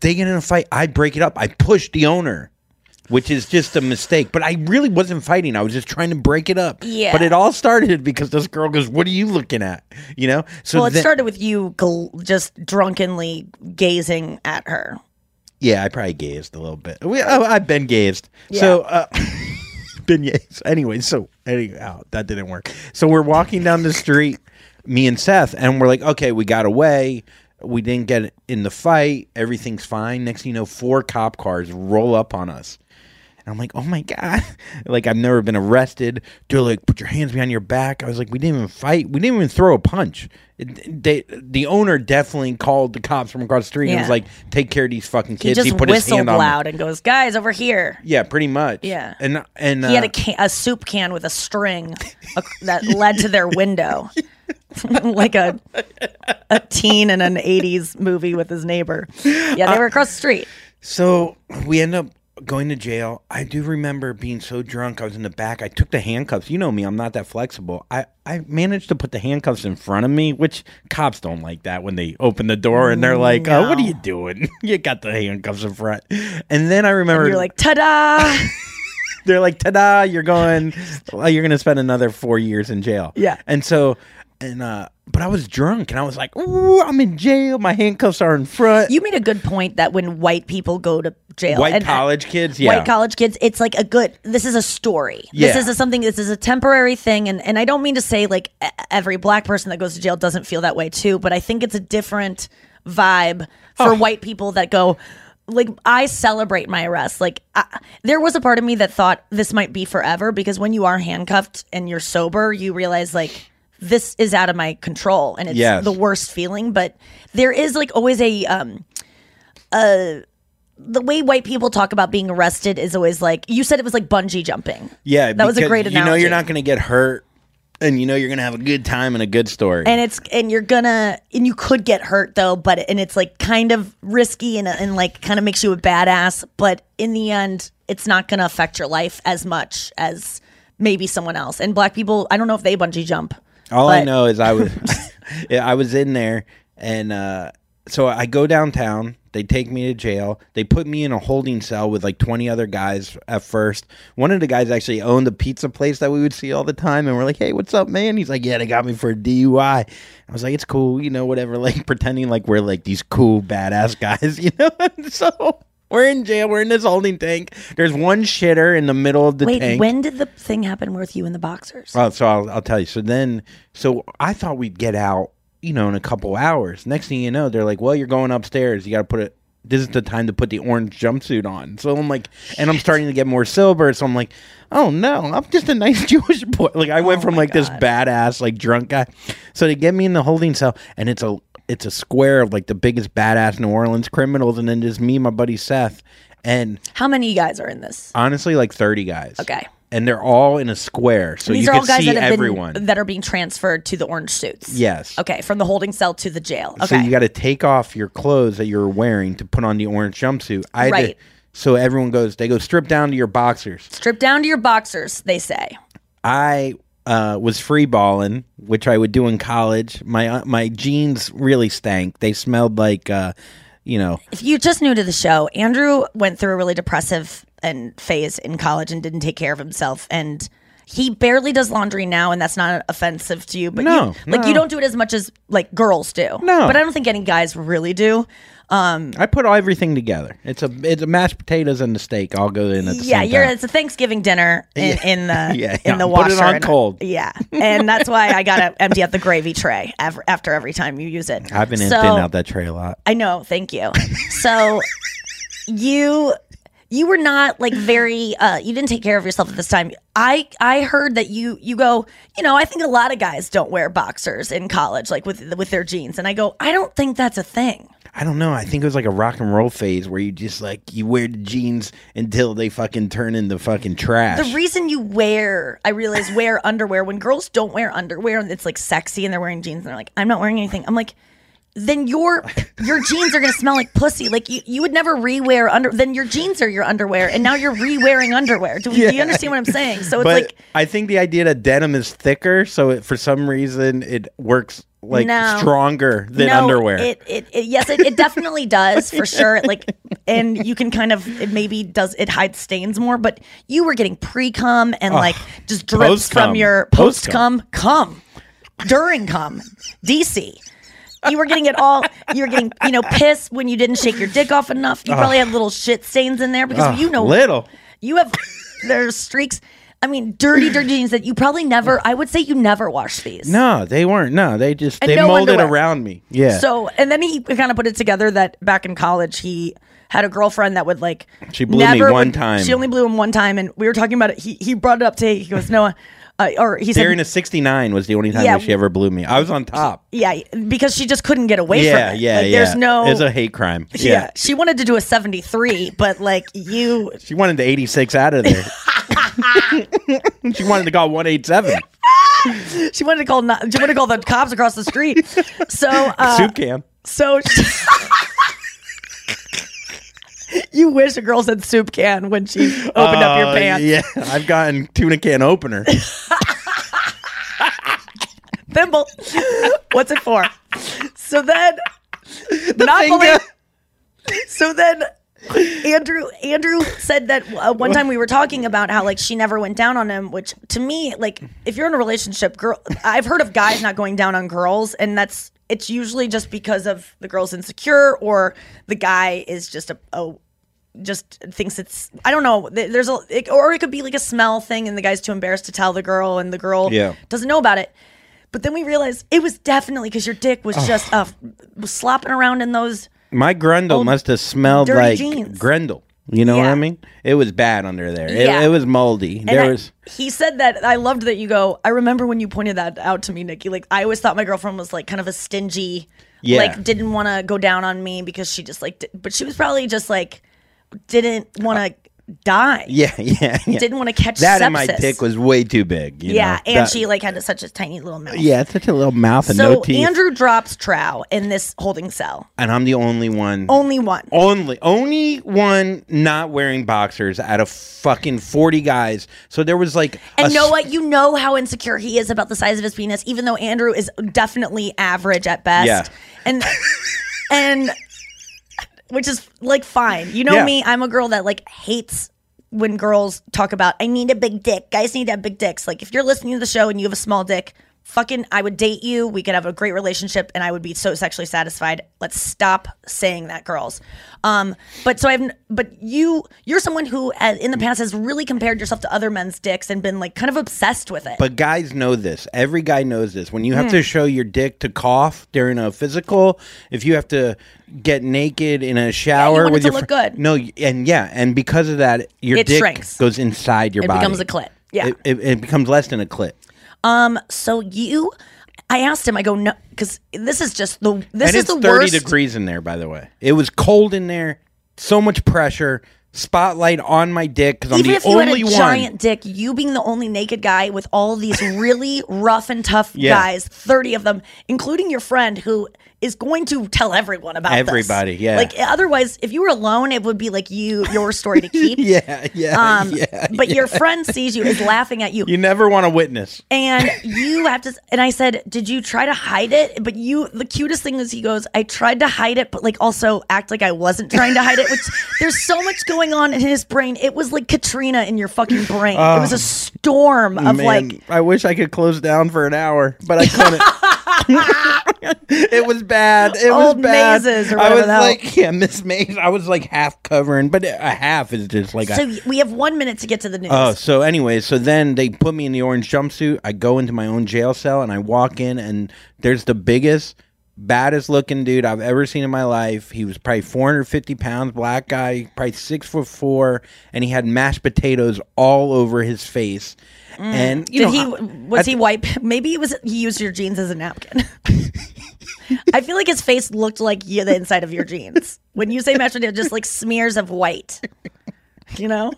they get in a fight. I break it up. I push the owner, which is just a mistake. But I really wasn't fighting. I was just trying to break it up. Yeah. But it all started because this girl goes, "What are you looking at?" You know. So Well, it then- started with you gl- just drunkenly gazing at her. Yeah, I probably gazed a little bit. We, oh, I've been gazed. Yeah. So, uh, beignets. Anyway, so anyhow, that didn't work. So we're walking down the street, me and Seth, and we're like, okay, we got away. We didn't get in the fight. Everything's fine. Next thing you know, four cop cars roll up on us. And I'm like, oh my God. Like, I've never been arrested. They're like, put your hands behind your back. I was like, we didn't even fight. We didn't even throw a punch. It, they, the owner definitely called the cops from across the street and Yeah. was like, take care of these fucking He kids. just put his whistled hand on loud and goes, "Guys, over here." Yeah, pretty much. Yeah. And, and He had uh, a, can- a soup can with a string ac- that led to their window, like a a teen in an '80s movie with his neighbor. Yeah, they were across the street. So we end up going to jail. I do remember being so drunk. I was in the back. I took the handcuffs. You know me. I'm not that flexible. I, I managed to put the handcuffs in front of me, which cops don't like that when they open the door and they're like, oh, what are you doing? you got the handcuffs in front. And then I remember You're like, "Ta-da!" they're like, ta-da, you're going, well, you're going to spend another four years in jail. Yeah. And so and uh, but I was drunk, and I was like, "Ooh, I'm in jail. My handcuffs are in front." You made a good point that when white people go to jail, White and- uh, college kids, yeah. white college kids, it's like a good. This is a story. Yeah. This is a, something. This is a temporary thing, and and I don't mean to say like every black person that goes to jail doesn't feel that way too, but I think it's a different vibe for Oh. white people that go. Like I celebrate my arrest. Like I, there was a part of me that thought this might be forever because when you are handcuffed and you're sober, you realize like this is out of my control and it's Yes. the worst feeling. But there is like always a um the way white people talk about being arrested is always like you said it was like bungee jumping. yeah, that was a great You know, you're not going to get hurt, and you know you're going to have a good time and a good story. And it's and you're gonna and you could get hurt though, but and it's like kind of risky and and like kind of makes you a badass. But in the end, it's not gonna affect your life as much as maybe someone else. And black people, I don't know if they bungee jump. All I know is I was I was in there and uh so I go downtown, they take me to jail. They put me in a holding cell with like 20 other guys at first. One of the guys actually owned a pizza place that we would see all the time and we're like, "Hey, what's up, man?" He's like, "Yeah, they got me for a DUI." I was like, "It's cool, you know, whatever." Like pretending like we're like these cool badass guys, you know? so we're in jail. We're in this holding tank. There's one shitter in the middle of the Wait, tank. when did the thing happen with you and the boxers? Oh, so I'll, I'll tell you. So then, so I thought we'd get out, you know, in a couple hours. Next thing you know, they're like, "Well, you're going upstairs. You got to put it. This is the time to put the orange jumpsuit on." So I'm like, and I'm starting to get more sober. So I'm like, "Oh no, I'm just a nice Jewish boy." Like I went Oh from my like this God. badass like drunk guy. So they get me in the holding cell, and it's a it's a square of like the biggest badass New Orleans criminals, and then just me, and my buddy Seth, and How many guys are in this? honestly, like 30 guys. Okay. And they're all in a square, so These you are can all guys see that have everyone. been that are being transferred to the orange suits. Yes. Okay, from the holding cell to the jail. Okay. So you got to take off your clothes that you're wearing to put on the orange jumpsuit. I had to- Right. so everyone goes, they go strip down to your boxers. Strip down to your boxers, they say. I uh, was free balling, which I would do in college. My uh, my jeans really stank. They smelled like, uh, you know, If you're just new to the show, Andrew went through a really depressive and phase in college and didn't take care of himself and he barely does laundry now and that's not offensive to you but No, you, like no. you don't do it as much as like girls do No. but i don't think any guys really do I put all everything together. It's a it's a mashed potatoes and the steak all go in at the yeah same you're time. it's a thanksgiving dinner in, in the Yeah, in yeah. the Put washer it on and- cold. yeah and that's why i gotta empty out the gravy tray after every time you use it I've been So- emptying out that tray a lot. I know, thank you. So you you were not like very uh you didn't take care of yourself at this time. I I heard that you you go, you know, I think a lot of guys don't wear boxers in college like with with their jeans and I go, I don't think that's a thing. I don't know. I think it was like a rock and roll phase where you just like you wear the jeans until they fucking turn into fucking trash. The reason you wear, I realize, wear underwear when girls don't wear underwear and it's like sexy and they're wearing jeans and they're like, I'm not wearing anything. I'm like, then your your jeans are gonna smell like pussy. Like you, you would never re-wear under. Then your jeans are your underwear, and now you're re-wearing underwear. Do, do you understand what I'm saying? So it's but like I think the idea that denim is thicker, so it, for some reason it works like No. stronger than no, underwear. It, it, it yes, it, it definitely does for sure. Like, and you can kind of it maybe does it hides stains more, but you were getting pre cum and like just drips from your post cum cum during cum DC. You were getting it all. You were getting, you know, piss when you didn't shake your dick off enough. You probably had little shit stains in there because you know little. you have there's streaks. I mean, dirty, dirty jeans that you probably never. I would say you never wash these. No, they weren't. No, they just And they no molded underwear. around me. Yeah. So, and then he kind of put it together that back in college, he had a girlfriend that would like. She blew me never one time. She only blew him one time, and we were talking about it. He he brought it up to. He goes, Noah, uh, or he said, During a 69 was the only time Yeah. that she ever blew me. I was on top. yeah, because she just couldn't get away Yeah, from it. yeah, Like, yeah. There's no. It's a hate crime. yeah. Yeah. she wanted to do a 73, but like you, She wanted the 86 out of there. she wanted to call 187. she wanted to call. not- She wanted to call the cops across the street. So, uh, Soup can. so. You wish a girl said soup can when she opened up your Uh, pants. Yeah, I've gotten tuna can opener. thimble. What's it for? So then, not finger. believe- So then, Andrew Andrew said that uh, one time we were talking about how like she never went down on him, which to me, like if you're in a relationship, girl, I've heard of guys not going down on girls, and that's it's usually just because of the girl's insecure or the guy is just a, a just thinks it's I don't know. There's a it, or it could be like a smell thing, and the guy's too embarrassed to tell the girl, and the girl Yeah. doesn't know about it. But then we realized it was definitely because your dick was just uh, was slopping around in those. My Grundle must have smelled like jeans. Grendel. You know what I mean? It was bad under there. It, Yeah. it was moldy. And there I- was he said that I loved that you go. I remember when you pointed that out to me, Nikki. Like I always thought my girlfriend was like kind of a stingy, Yeah. like didn't want to go down on me because she just like, but she was probably just like didn't want to die. yeah, yeah, yeah. Didn't want to catch that sepsis. and my dick was way too big. you yeah, know? and That- she like had such a tiny little mouth. yeah, such a little mouth and So no teeth. So Andrew drops Trow in this holding cell. and I'm the only one. Only one. Only, only one not wearing boxers out of fucking forty guys. So there was like, a And know what? You know how insecure he is about the size of his penis, even though Andrew is definitely average at best. Yeah. And and which is like fine. You know Yeah. me, I'm a girl that like hates when girls talk about I need a big dick. Guys need to have big dicks. Like if you're listening to the show and you have a small dick, fucking I would date you. We could have a great relationship and I would be so sexually satisfied. Let's stop saying that, girls. Um, but so I've but you you're someone who uh, in the past has really compared yourself to other men's dicks and been like kind of obsessed with it. But guys know this. Every guy knows this. When you have Hmm. to show your dick to cough during a physical, if you have to get naked in a shower want it with your look fr- good. No, and yeah, and because of that, your It dick shrinks. goes inside your It body. becomes a clit. Yeah. It, it, it becomes less than a clit. Um, so you I asked him, I go, no, because this is just the this and is it's the 30 worst. degrees in there, by the way. It was cold in there. So much pressure. Spotlight on my dick because I'm Even the if you had only a one. giant dick, you being the only naked guy with all these really rough and tough Yeah. guys, 30 of them, including your friend who is going to tell everyone about this. Everybody, yeah. Like otherwise, if you were alone, it would be like you, your story to keep. yeah, yeah, Um, yeah. but your friend sees you, is laughing at you. You never want to witness. and you have to and i said did you try to hide it but you the cutest thing is he goes i tried to hide it but like also act like i wasn't trying to hide it which there's so much going on in his brain it was like katrina in your fucking brain it was a storm of Man, like I wish I could close down for an hour, but I couldn't. it was bad. It was Old bad. mazes or I was like, yeah, Miss Maze. I was like half covering, but a half is just like. so a, we have one minute to get to the news Oh, so anyway, so then they put me in the orange jumpsuit. I go into my own jail cell and I walk in, and there's the biggest, baddest looking dude I've ever seen in my life. He was probably 450 pounds, black guy, probably six foot four, and he had mashed potatoes all over his face. And you Mm. did know, he was he wipe maybe it was he used your jeans as a napkin i feel like his face looked like you, the inside of your jeans when you say mashed potato just like smears of white you know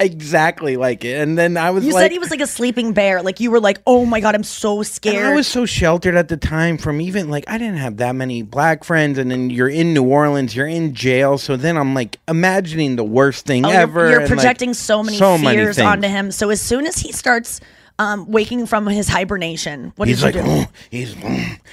exactly like it. And then I was You like, said he was like a sleeping bear. Like you were like, oh my god, I'm so scared. I was so sheltered at the time from even like I didn't have that many black friends, and then you're in New Orleans, you're in jail. So then I'm like imagining the worst thing Oh, you're- ever. You're, and, like, projecting so many so fears things. onto him. So as soon as he starts um, waking from his hibernation, what He's did like, you do? "Oh," he's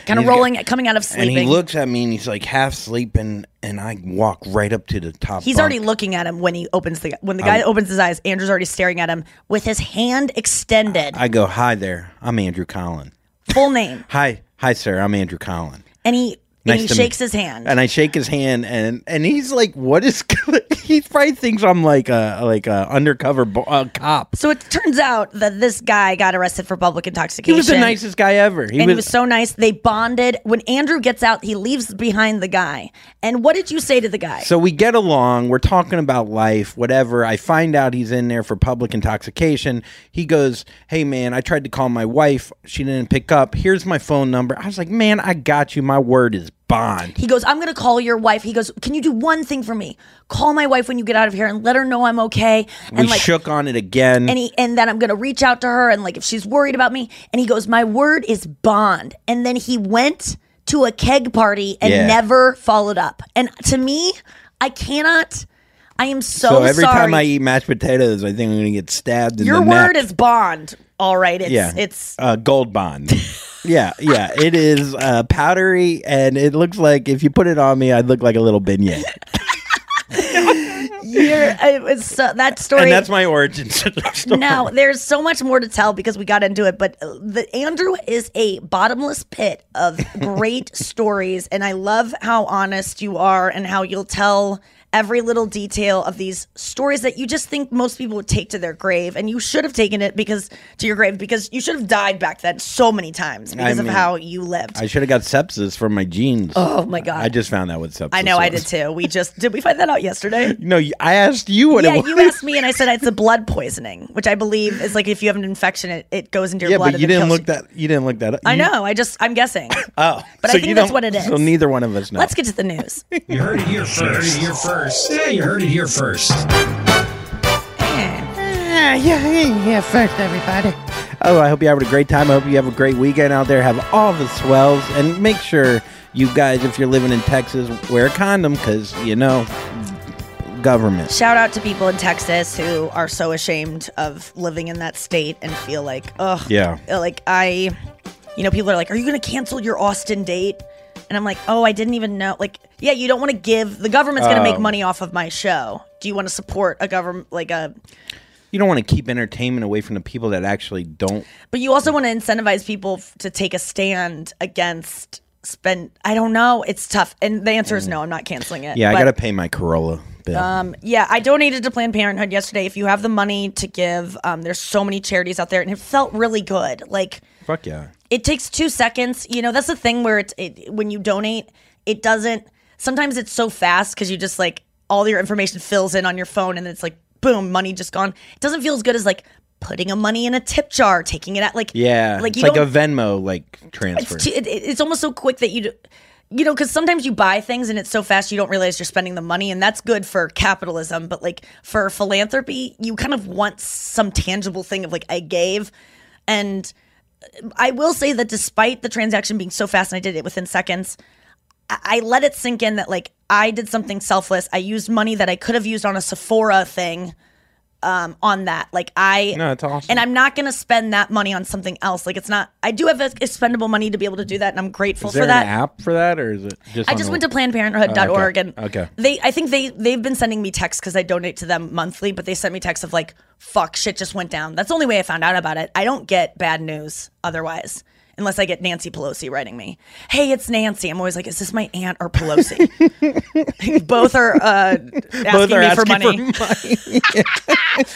kind of rolling, coming out of and sleeping. he looks at me and he's like half sleeping, and I walk right up to the top. He's bunk. already looking at him when he opens the when the guy opens his eyes. Andrew's already staring at him with his hand extended, I go, hi there, I'm Andrew Collin. full name, Hi, hi, sir, I'm Andrew Collin. and he Nice and he shakes his hand. And I shake his hand, and and he's like, "What is?" he probably thinks I'm like a like a undercover bo- uh, cop. so it turns out that this guy got arrested for public intoxication. He was the nicest guy ever. He and was, he was so nice. They bonded. When Andrew gets out, he leaves behind the guy. And what did you say to the guy? So we get along. We're talking about life, whatever. I find out he's in there for public intoxication. He goes, Hey, man, I tried to call my wife. She didn't pick up. Here's my phone number. I was like, Man, I got you. My word is bond. he goes, I'm going to call your wife. He goes, Can you do one thing for me? Call my wife when you get out of here and let her know I'm okay. And we like, shook on it again. and he, and then I'm going to reach out to her and like if she's worried about me. And he goes, My word is bond. And then he went to a keg party and Yeah. never followed up. And to me, I cannot. I am so, so every sorry. time I eat mashed potatoes, I think I'm going to get stabbed in your word neck. is bond. All right. It's, yeah, it's, uh, gold bond. yeah, yeah, it is uh, powdery, and it looks like if you put it on me, I'd look like a little beignet. You're, it was so, that story. and that's my origin story. now there's so much more to tell because we got into it but uh, the andrew is a bottomless pit of great stories and i love how honest you are and how you'll tell every little detail of these stories that you just think most people would take to their grave and you should have taken it because to your grave because you should have died back then so many times because of mean, how you lived I should have got sepsis from my genes. oh my god I just found out what sepsis. I know I did too. We just did we find that out yesterday? No, I asked you what yeah, it was. you asked me, and I said it's a blood poisoning, which I believe is like if you have an infection, it, it goes into your yeah, blood. but you didn't kills look that. You didn't look that up. I You- know. I just I'm guessing. Oh, But I think you that's what it is. So neither one of us know. Let's get to the news. You heard it here first. You heard it here first. Yeah, you heard it here first. Yeah, yeah, yeah, yeah. First, everybody. Oh, I hope you having a great time. I hope you have a great weekend out there. Have all the swells, and make sure you guys, if you're living in Texas, wear a condom because you know, government. Shout out to people in Texas who are so ashamed of living in that state and feel like, ugh, Yeah. like I, you know, people are like, "Are you going to cancel your Austin date?" And I'm like, "Oh, I didn't even know." Like, yeah, you don't want to give the government's going to make Oh. money off of my show. Do you want to support a government like a? You don't want to keep entertainment away from the people that actually don't. But you also want to incentivize people f- to take a stand against spend. I don't know. It's tough, and the answer is no. I'm not canceling it. Yeah, I But- gotta pay my Corolla bill. Um, yeah, I donated to Planned Parenthood yesterday. If you have the money to give, um, there's so many charities out there, and it felt really good. Like Fuck yeah. it takes two seconds. You know, that's the thing where it's it, when you donate, it doesn't. Sometimes it's so fast because you just like all your information fills in on your phone, and it's like boom, money just gone. It doesn't feel as good as like putting a money in a tip jar, taking it out. Like Yeah, like it's you like a. Venmo like transfer. it's, it, it's almost so quick that you. Do, you know, because sometimes you buy things and it's so fast you don't realize you're spending the money, and that's good for capitalism. But like for philanthropy, you kind of want some tangible thing of like I gave, and I will say that despite the transaction being so fast and I did it within seconds, I, let it sink in that like I did something selfless. I used money that I could have used on a Sephora thing. Um, on that, like I, No, it's awesome. and I'm not gonna spend that money on something else. Like it's not. I do have expendable money to be able to do that, and I'm grateful is there for that. an app for that, or is it just? I just the- went to PlannedParenthood.org Oh, okay. and Okay. they I think they they've been sending me texts because I donate to them monthly, but they sent me texts of like, fuck, shit just went down. That's the only way I found out about it. I don't get bad news otherwise. Unless I get Nancy Pelosi writing me, "Hey, it's Nancy." I'm always like, "Is this my aunt or Pelosi?" Both are uh, asking Both are me for asking money.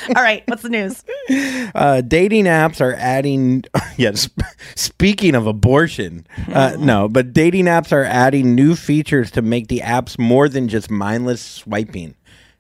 All right, what's the news? Uh, dating apps are adding. Yes. speaking of abortion, uh, no, but dating apps are adding new features to make the apps more than just mindless swiping.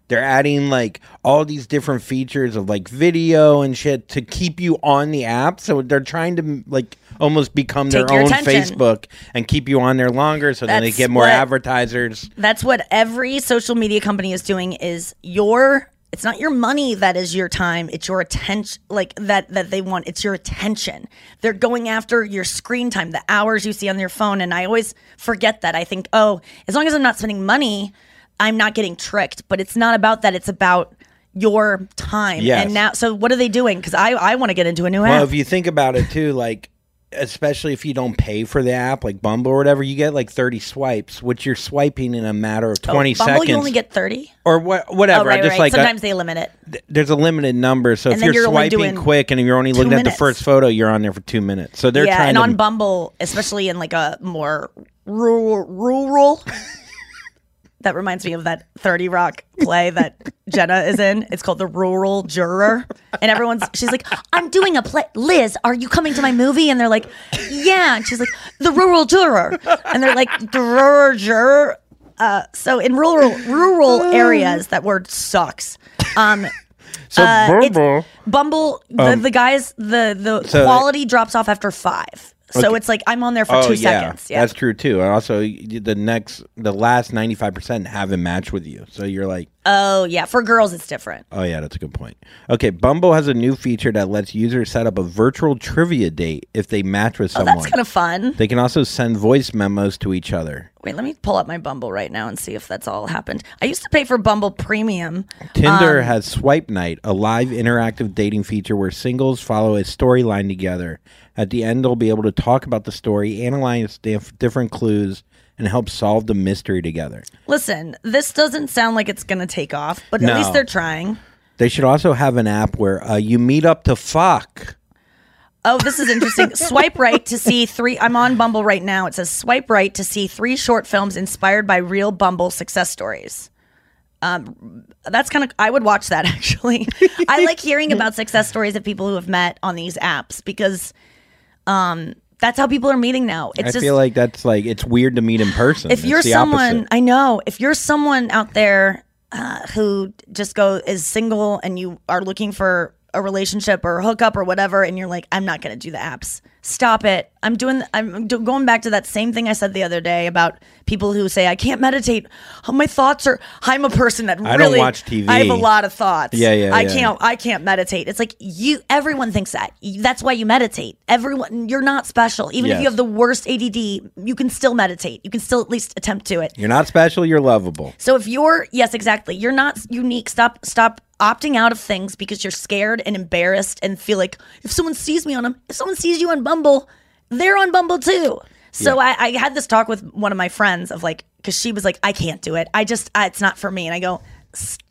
They're adding like all these different features of like video and shit to keep you on the app. So they're trying to like almost become Take their own attention. Facebook and keep you on there longer so then they That's get more what- advertisers. That's what every social media company is doing is your it's not your money that is your time, it's your attention like that that they want. It's your attention. They're going after your screen time, the hours you see on your phone and I always forget that. I think, "Oh, as long as I'm not spending money, I'm not getting tricked." But it's not about that. It's about your time. Yes. And now so what are they doing? Cuz I I want to get into a new Well, app. if you think about it too, like especially if you don't pay for the app, like Bumble or whatever, you get like thirty swipes, which you're swiping in a matter of oh, twenty Oh, Bumble, seconds, you only get 30? or what, Oh, whatever. right, just right. like a- Sometimes they limit it. th- there's a limited number, so if And then you're, you're swiping quick and you're only looking at the first photo, you're on there for two minutes. So they're trying. yeah, trying and to. on Bumble, especially in like a more rural, rural. That reminds me of that Thirty Rock play that Jenna is in. It's called The Rural Juror, and everyone's she's like, "I'm doing a play." Liz, are you coming to my movie? And they're like, "Yeah." And she's like, "The Rural Juror," and they're like, "The Rural Juror." Uh, so in rural rural areas, that word sucks. Um, so uh, Bumble, Bumble, the, the guys, the the Um, so- quality drops off after five. So Okay. it's like I'm on there for oh two yeah, seconds. Yeah. that's true too. And also, the next, the last ninety five percent haven't matched with you, so you're like. Oh yeah. For girls, it's different. Oh yeah, that's a good point. Okay, Bumble has a new feature that lets users set up a virtual trivia date if they match with Oh, someone. that's kind of fun. They can also send voice memos to each other. Wait, let me pull up my Bumble right now and see if that's all happened. I used to pay for Bumble Premium. Tinder Um, has Swipe Night, a live interactive dating feature where singles follow a storyline together. At the end, they'll be able to talk about the story, analyze dif- different clues, and help solve the mystery together. Listen, this doesn't sound like it's going to take off, but at least they're trying. They should also have an app where uh, you meet up to fuck. Oh, this is interesting. swipe right to see three. I'm on Bumble right now. It says swipe right to see three short films inspired by real Bumble success stories. Um, that's kind of. I would watch that actually. I like hearing about success stories of people who have met on these apps because, um, that's how people are meeting now. It's I just feel like that's like it's weird to meet in person. if you're someone opposite. i know if you're someone out there uh, who just go is single and you are looking for a relationship or a hookup or whatever and you're like i'm not going to do the apps stop it. I'm doing i'm going back to that same thing i said the other day about people who say i can't meditate. Oh, my thoughts are i'm a person that I don't really watch TV. i have a lot of thoughts. Yeah, yeah, i yeah. can't i can't meditate. It's like you everyone thinks that. That's why you meditate. Everyone you're not special. Even if you have the worst add you can still meditate. You can still at least attempt to it. You're not special, you're lovable. so if you're yes, exactly, you're not unique. Stop stop opting out of things because you're scared and embarrassed and feel like if someone sees me on them, if someone sees you on Bumble, they're on Bumble too. So I, I had this talk with one of my friends of like because she was like, I can't do it. I just I, it's not for me. And I go,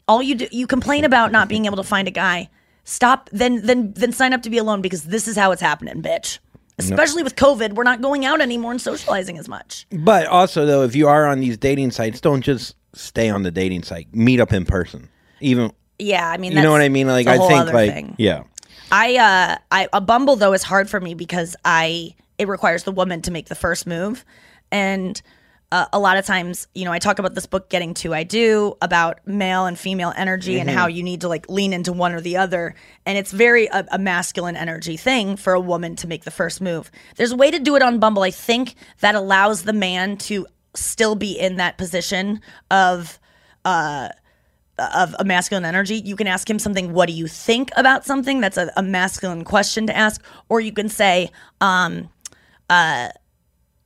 all you do you complain about not being able to find a guy. Stop then then then sign up to be alone because this is how it's happening, bitch. Especially with COVID, we're not going out anymore and socializing as much. But also though, if you are on these dating sites, don't just stay on the dating site. Meet up in person. Even Yeah, I mean, you know what I mean? Like I think like thing. yeah. I uh I a Bumble though is hard for me because I it requires the woman to make the first move. And uh, a lot of times, you know, I talk about this book getting to I do about male and female energy and how you need to like lean into one or the other. And it's very a, a masculine energy thing for a woman to make the first move. There's a way to do it on Bumble I think that allows the man to still be in that position of of a masculine energy. You can ask him something, what do you think about something? That's a, a masculine question to ask. Or you can say, um, uh,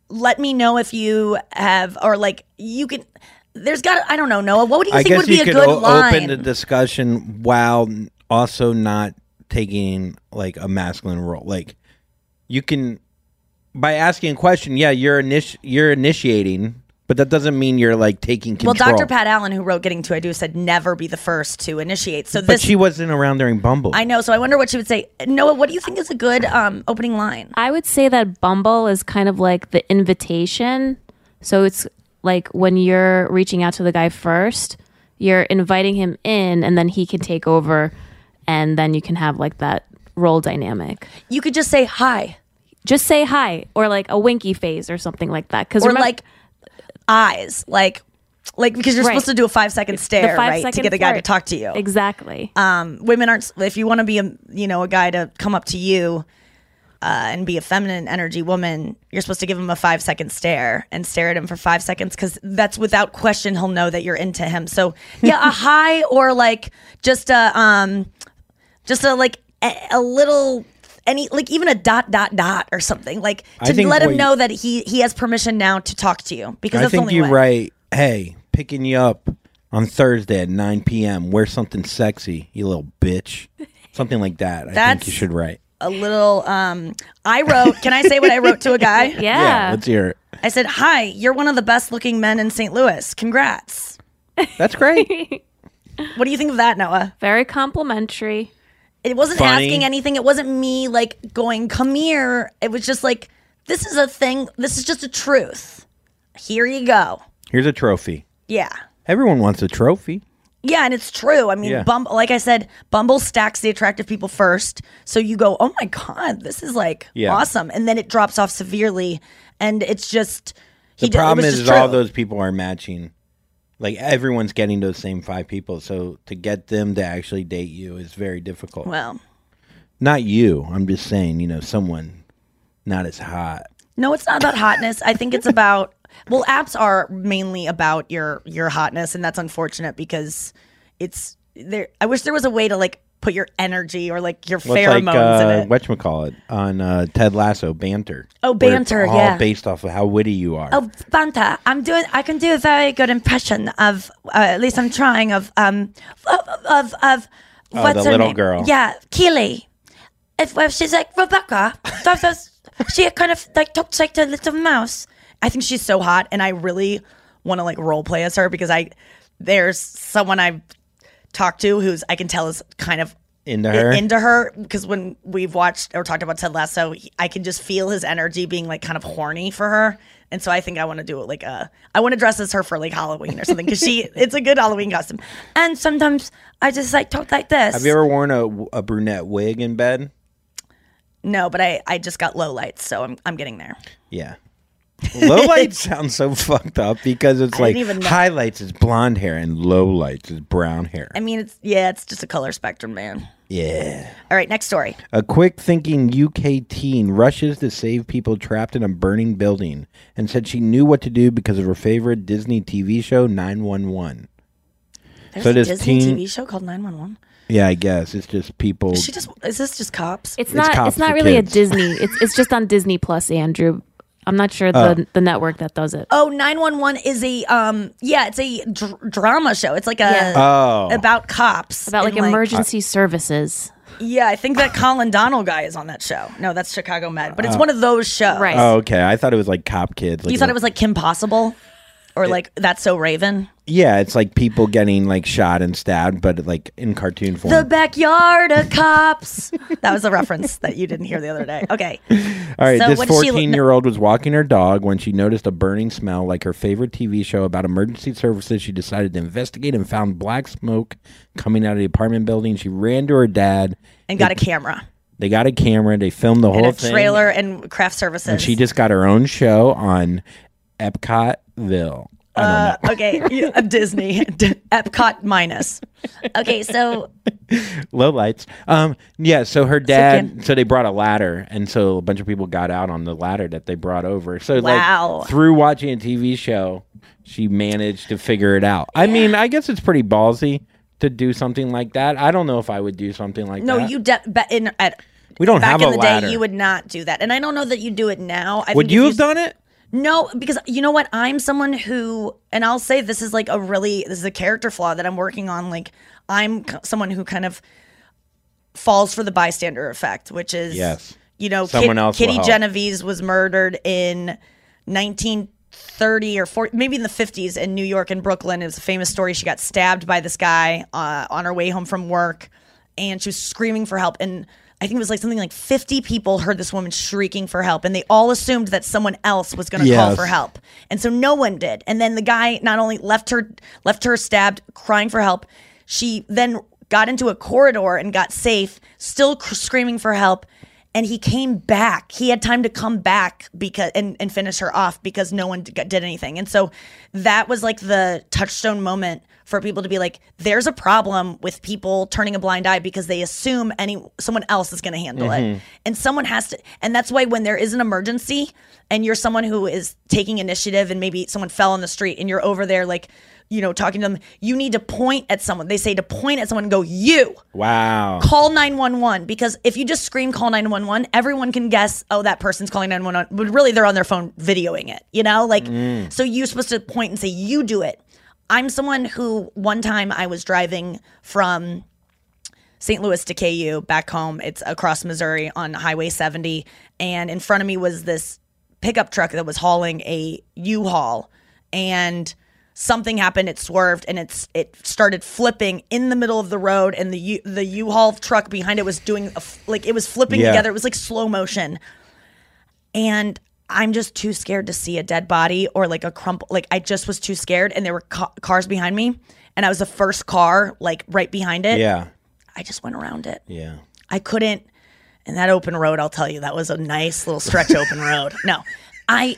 let me know if you have, or like, you can, there's got, I don't know, Noah, what would you I think would be you a good o- line? open the discussion while also not taking like a masculine role. Like you can by asking a question, yeah, you're initi- you're initiating, but that doesn't mean you're like taking control. well. Dr. Pat Allen, who wrote Getting to I Do, said never be the first to initiate. So but she wasn't around during Bumble. I know. So I wonder what she would say. Noah, what do you think is a good um, opening line? I would say that Bumble is kind of like the invitation. So it's like when you're reaching out to the guy first, you're inviting him in, and then he can take over, and then you can have like that role dynamic. You could just say hi, Just say hi, or like a winky face, or something like that. Because or like eyes, like, like because you're Right. supposed to do a five second stare, right, to get a guy to talk to you. exactly. um, women aren't if you want to be a you know a guy to come up to you uh, and be a feminine energy woman you're supposed to give him a five second stare and stare at him for five seconds because that's without question he'll know that you're into him so yeah a high or like just a um just a like a, a little any like even a dot dot dot or something like to think let him what know that he he has permission now to talk to you because I that's the think only you way. write, hey, picking you up on Thursday at 9 p.m. Wear something sexy, you little bitch. Something like that. I think That's- you should write. a little um I wrote can I say what I wrote to a guy yeah. let's hear it. I said, Hi, you're one of the best looking men in St. Louis. Congrats. That's great. What do you think of that, Noah? Very complimentary. It wasn't Funny. asking anything. It wasn't me like going, Come here. It was just like, This is a thing. This is just a truth. Here you go. Here's a trophy. Yeah. Everyone wants a trophy. Yeah, and it's true. I mean, Yeah. Bumble, like I said, Bumble stacks the attractive people first. So you go, oh my God, this is like Yeah. awesome. And then it drops off severely. And it's just, The he it problem was is, just is all those people are matching. Like everyone's getting those same five people, so to get them to actually date you is very difficult. Well, Not you. I'm just saying, you know, someone not as hot. No, it's not about hotness. I think it's about well, apps are mainly about your your hotness, and that's unfortunate because it's there. I wish there was a way to like put your energy or like your Well, pheromones like uh, in it. whatchamacallit on uh, Ted Lasso, banter. Oh, banter, all yeah. based off of how witty you are. Oh, banter. I'm doing. I can do a very good impression of. Uh, at least I'm trying of. Um, of of, of Oh, what's the her little name? girl. Yeah, Keeley. If well, she's like Rebecca. She kind of like talks like the little mouse, I think she's so hot, and I really want to like role play as her because I there's someone I've talked to who's I can tell is kind of Into her? into her because when we've watched or talked about Ted Lasso, he- I can just feel his energy being like kind of horny for her. And so I think I want to do it like a I want to dress as her for like Halloween or something because she it's a good Halloween costume. And sometimes I just like talk like this. Have you ever worn a, a brunette wig in bed? No, but I I just got low lights, so I'm I'm getting there. Yeah. Low lights sounds so fucked up because it's I like didn't even know. highlights is blonde hair and low lights is brown hair. I mean, it's yeah, it's just a color spectrum, man. Yeah. All right, next story. A quick thinking UK teen rushes to save people trapped in a burning building and said she knew what to do because of her favorite Disney TV show 911. There's So a this Disney teen- TV show called 911. Yeah, I guess it's just people. Is she just is this just cops? It's It's not. cops It's not for really kids. a Disney. It's it's just on Disney Plus, Andrew. I'm not sure the the network that does it. Oh, 911 is a um yeah, it's a dr- drama show. It's like a Yeah. Oh. about cops. About like and, emergency services. Yeah, I think that Colin Donnell guy is on that show. No, that's Chicago Med, but it's one of those shows. Right. oh, okay. I thought it was like cop kids. Like You thought it was like Kim Possible or like That's So Raven? Yeah, it's like people getting like shot and stabbed, but like in cartoon form. The backyard of cops. that was a reference that you didn't hear the other day. Okay. All right, So this what did she- 14 year old was walking her dog when she noticed a burning smell like her favorite TV show about emergency services. She decided to investigate and found black smoke coming out of the apartment building. She ran to her dad. And got a camera They got a camera. They filmed the and whole a thing. trailer and craft services. And she just got her own show on Epcotville. Uh, okay, yeah, Disney, D- Epcot minus. Okay, so Low lights. Um, yeah, so her dad, Kim- so they brought a ladder, and so a bunch of people got out on the ladder that they brought over. So, Wow. like, through watching a TV show, she managed to figure it out. I mean, I guess it's pretty ballsy to do something like that. I don't know if I would do something like no, that. No, you de- be- in at we don't back have in a the ladder. day you would not do that, and I don't know that you do it now. I would you have done it? No, because you know what? I'm someone who, and I'll say this is like a really, this is a character flaw that I'm working on. Like, I'm someone who kind of falls for the bystander effect, which is, Yes. you know, Someone else Kitty. Genovese was murdered in 1930 or 40, maybe in the 50s in New York and Brooklyn. It was a famous story. She got stabbed by this guy uh, on her way home from work, and she was screaming for help. And I think it was like something like 50 people heard this woman shrieking for help, and they all assumed that someone else was going to call for help, and so no one did. And then the guy not only left her left her stabbed, crying for help, she then got into a corridor and got safe, still cr- screaming for help. And he came back. He had time to come back because and, and finish her off because no one did anything. And so that was like the touchstone moment for people to be like, "There's a problem with people turning a blind eye because they assume any someone else is going to handle it, mm-hmm. and someone has to." And that's why when there is an emergency and you're someone who is taking initiative and maybe someone fell on the street and you're over there like you know talking to them you need to point at someone. They say to point at someone and go you. Wow. call 911 because if you just scream call 911 everyone can guess oh that person's calling 911 but really they're on their phone videoing it you know like mm. so you're supposed to point and say you do it i'm someone who one time i was driving from St. Louis to KU back home. It's across Missouri on Highway 70. And in front of me was this pickup truck that was hauling a U-Haul. And something happened. It swerved and it's it started flipping in the middle of the road. And the U, the U-Haul truck behind it was doing a f like it was flipping Yeah. together. It was like slow motion. And I'm just too scared to see a dead body or like a crumple. Like I just was too scared. And there were ca- cars behind me. And I was the first car like right behind it. Yeah. I just went around it. Yeah. I couldn't. And that open road, I'll tell you, that was a nice little stretch open road. No, I,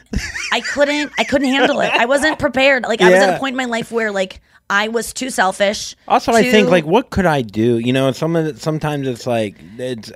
I couldn't. I couldn't handle it. I wasn't prepared. Like I was at Yeah. a point in my life where like I was too selfish. Also, I think too- like, what could I do? You know, some of it, sometimes it's like it's.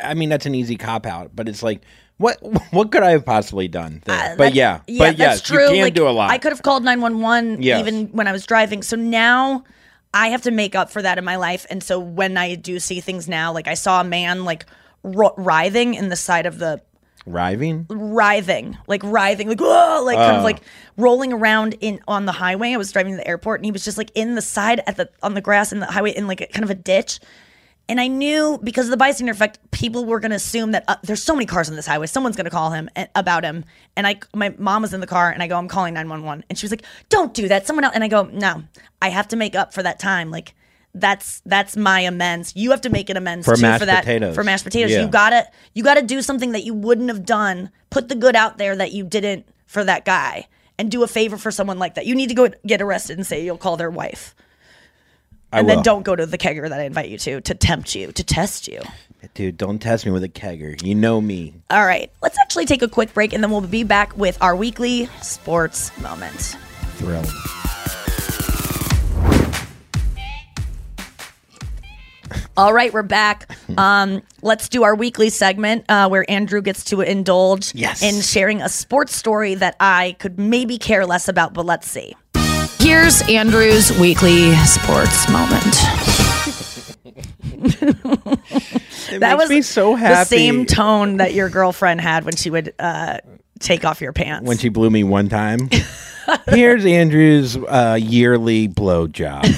I mean, that's an easy cop out, but it's like, what what could I have possibly done? Uh, but yeah, yeah, but yes, true. you can like, do a lot. I could have called nine one one even when I was driving. So now I have to make up for that in my life. And so when I do see things now, like I saw a man like ro- writhing in the side of the Riving? writhing, like writhing, like whoa, like kind of Oh. like rolling around in on the highway. I was driving to the airport, and he was just like in the side at the on the grass in the highway in like a, kind of a ditch, And I knew because of the bystander effect, people were going to assume that uh, there's so many cars on this highway. Someone's going to call him a- about him. And I, my mom was in the car, and I go, I'm calling 911. And she was like, Don't do that. Someone else. And I go, No, I have to make up for that time. Like that's that's my amends. You have to make an amends For too mashed for that potatoes. for mashed potatoes. Yeah. You gotta you gotta do something that you wouldn't have done. Put the good out there that you didn't for that guy, and do a favor for someone like that. You need to go get arrested and say you'll call their wife I and will. then don't go to the kegger that I invite you to to tempt you to test you. Dude, don't test me with a kegger. You know me. All right, let's actually take a quick break and then we'll be back with our weekly sports moment. Thrilled. All right, we're back. Um, let's do our weekly segment uh, where Andrew gets to indulge Yes. in sharing a sports story that I could maybe care less about, but let's see. Here's Andrew's weekly sports moment. That makes was me so happy. the same tone that your girlfriend had when she would uh, take off your pants. when she blew me one time. Here's Andrew's uh, yearly blow job.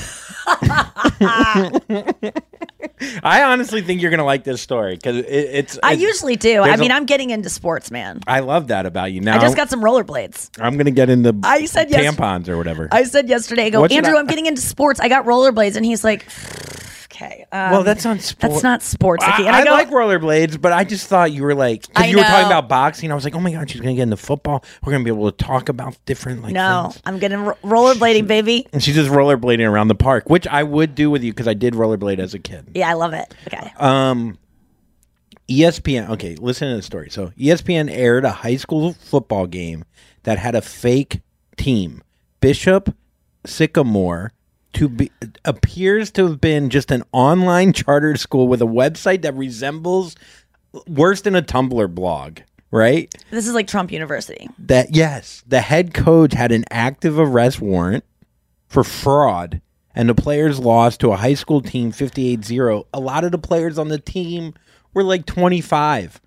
I honestly think you're gonna like this story because it, it's. I it's- usually do. I mean, i I'm getting into sports, man. I love that about you. Now I just got some rollerblades. I'm gonna get into I said yes- tampons or whatever. I said yesterday, I go, Andrew, I'm getting into sports. I got rollerblades, and he's like, okay. Um, well, that's not sport. that's not sports. I, Nikki. And I go, like rollerblades, but I just thought you were like I because you were talking about boxing. I was like, oh my god, she's gonna get into football. We're gonna be able to talk about different like no, things. I'm getting ro- rollerblading, baby. And she's just rollerblading around the park, which I would do with you because I did rollerblade as a kid. Yeah, I love it. Okay. Um, ESPN. Okay, listen to the story. So ESPN aired a high school football game that had a fake team. Bishop Sycamore to be appears to have been just an online charter school with a website that resembles worse than a Tumblr blog. Right? This is like Trump University. That yes, the head coach had an active arrest warrant for fraud and the players lost to a high school team 58-0. A lot of the players on the team were like 25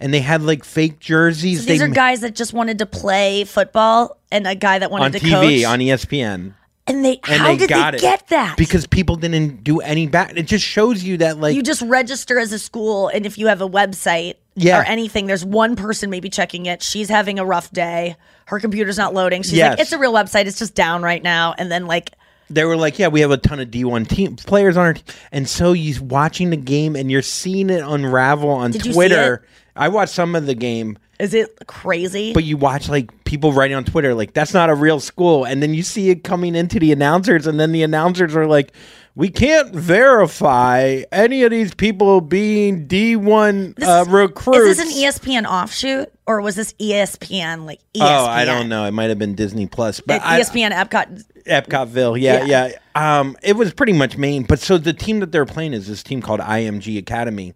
and they had like fake jerseys So these they are guys that just wanted to play football, and a guy that wanted on to TV coach. on ESPN. And they, And how they did got they it get that? Because people didn't do any back. It just shows you that like you just register as a school, and if you have a website Yeah. or anything, there's one person maybe checking it. She's having a rough day. Her computer's not loading. She's Yes. like, "It's a real website. It's just down right now." And then like, they were like, yeah, we have a ton of D1 team players on our team. And so you're watching the game and you're seeing it unravel on Did Twitter. I watched some of the game. Is it crazy? but you watch like people writing on Twitter like that's not a real school, and then you see it coming into the announcers, and then the announcers are like, "We can't verify any of these people being D one This uh, recruits." Is this an ESPN offshoot or was this ESPN like ESPN? Oh, I don't know. It might have been Disney Plus, but I, ESPN Epcot. Epcotville. Yeah, Yeah. yeah. Um, it was pretty much Maine. But so the team that they're playing is this team called IMG Academy,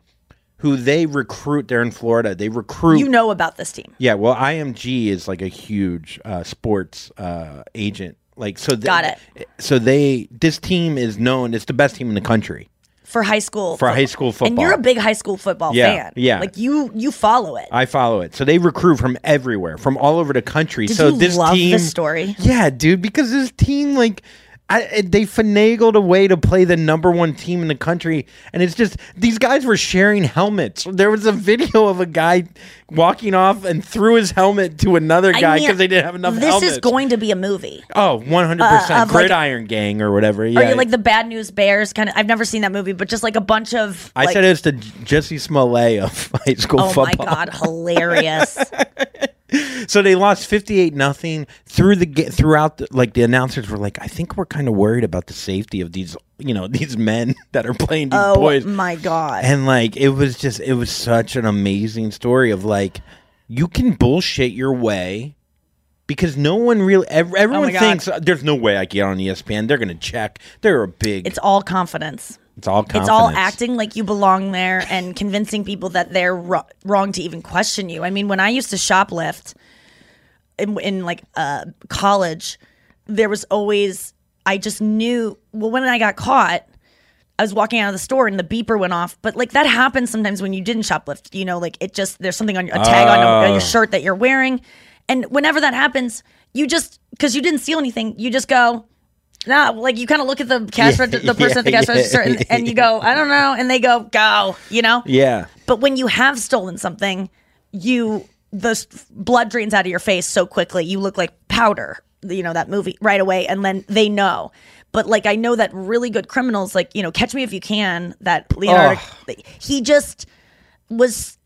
who they recruit. They're in Florida. They recruit. You know about this team. Yeah, well, IMG is like a huge uh, sports uh, agent. Like so, they, Got it. So they this team is known. It's the best team in the country. for high school For high school football. And you're a big high school football Yeah, fan. yeah. Like you you follow it. I follow it. So they recruit from everywhere, from all over the country. Did so you this love team, this story? Yeah, dude, because this team like. I, they finagled a way to play the number one team in the country, and it's just these guys were sharing helmets. There was a video of a guy walking off and threw his helmet to another I guy mean, because they didn't have enough. This helmets. is going to be a movie. Oh, 100%. Uh, of, like- Gridiron Gang or whatever. Yeah. Are you like the Bad News Bears kind of? I've never seen that movie, but just like a bunch of. I like, said it was the Jussie Smollett of high school Oh football. my god, hilarious! So they lost 58 nothing through the throughout the, like the announcers were like I think we're kind of worried about the safety of these you know these men that are playing these oh boys. my god! And like it was just it was such an amazing story of like you can bullshit your way because no one really everyone Oh thinks "Uh, there's no way I can get on ESPN. They're gonna check. They're a big. it's all confidence. It's all confidence. It's all acting like you belong there and convincing people that they're ro- wrong to even question you. I mean, when I used to shoplift in, in like uh, college, there was always I just knew. Well, when I got caught, I was walking out of the store and the beeper went off. But like that happens sometimes when you didn't shoplift. You know, like it just there's something on your, a tag on, your- on Oh. your shirt that you're wearing, and whenever that happens, you just because you didn't steal anything, you just go. No, like you kind of look at the cash Yeah, the person at the yeah, cash yeah. register, and, and you go, I don't know, and they go, go, you know. Yeah. But when you have stolen something, you the blood drains out of your face so quickly. You look like powder. You know that movie right away, and then they know. But like I know that really good criminals, like you know, Catch Me If You Can. That Leonardo, he just was.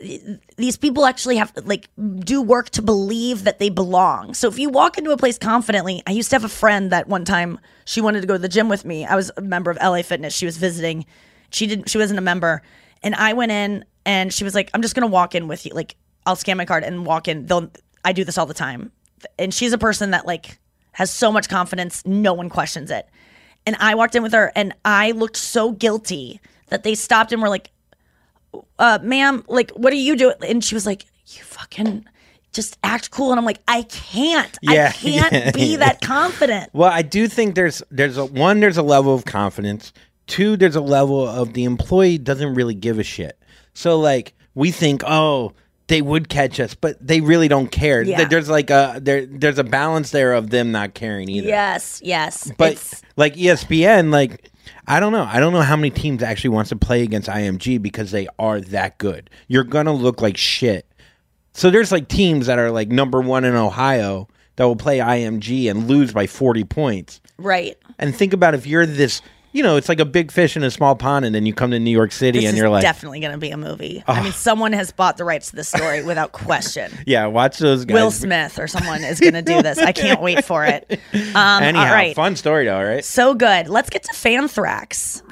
These people actually have like do work to believe that they belong. So if you walk into a place confidently, I used to have a friend that one time she wanted to go to the gym with me. I was a member of LA Fitness. She was visiting. She didn't. She wasn't a member, and I went in, and she was like, "I'm just gonna walk in with you. Like, I'll scan my card and walk in. They'll. I do this all the time." And she's a person that like has so much confidence, no one questions it. And I walked in with her, and I looked so guilty that they stopped and were like, uh, "Ma'am, like, what are you doing?" And she was like, "You fucking." Just act cool, and I'm like, I can't. Yeah. I can't be that confident. Well, I do think there's there's a one there's a level of confidence. Two, there's a level of the employee doesn't really give a shit. So like we think, oh, they would catch us, but they really don't care. Yeah. There's like a there there's a balance there of them not caring either. Yes, yes. But It's- like ESPN, like I don't know. I don't know how many teams actually wants to play against IMG because they are that good. You're gonna look like shit. So there's like teams that are like number one in Ohio that will play IMG and lose by 40 points. right. And think about if you're this, you know, it's like a big fish in a small pond, and then you come to New York City This and you're like, definitely going to be a movie. I mean, someone has bought the rights to this story without question. yeah, watch those guys. Will Smith or someone is going to do this. I can't wait for it. Um, Anyhow, all right. fun story though, right? So good. Let's get to Fanthrax.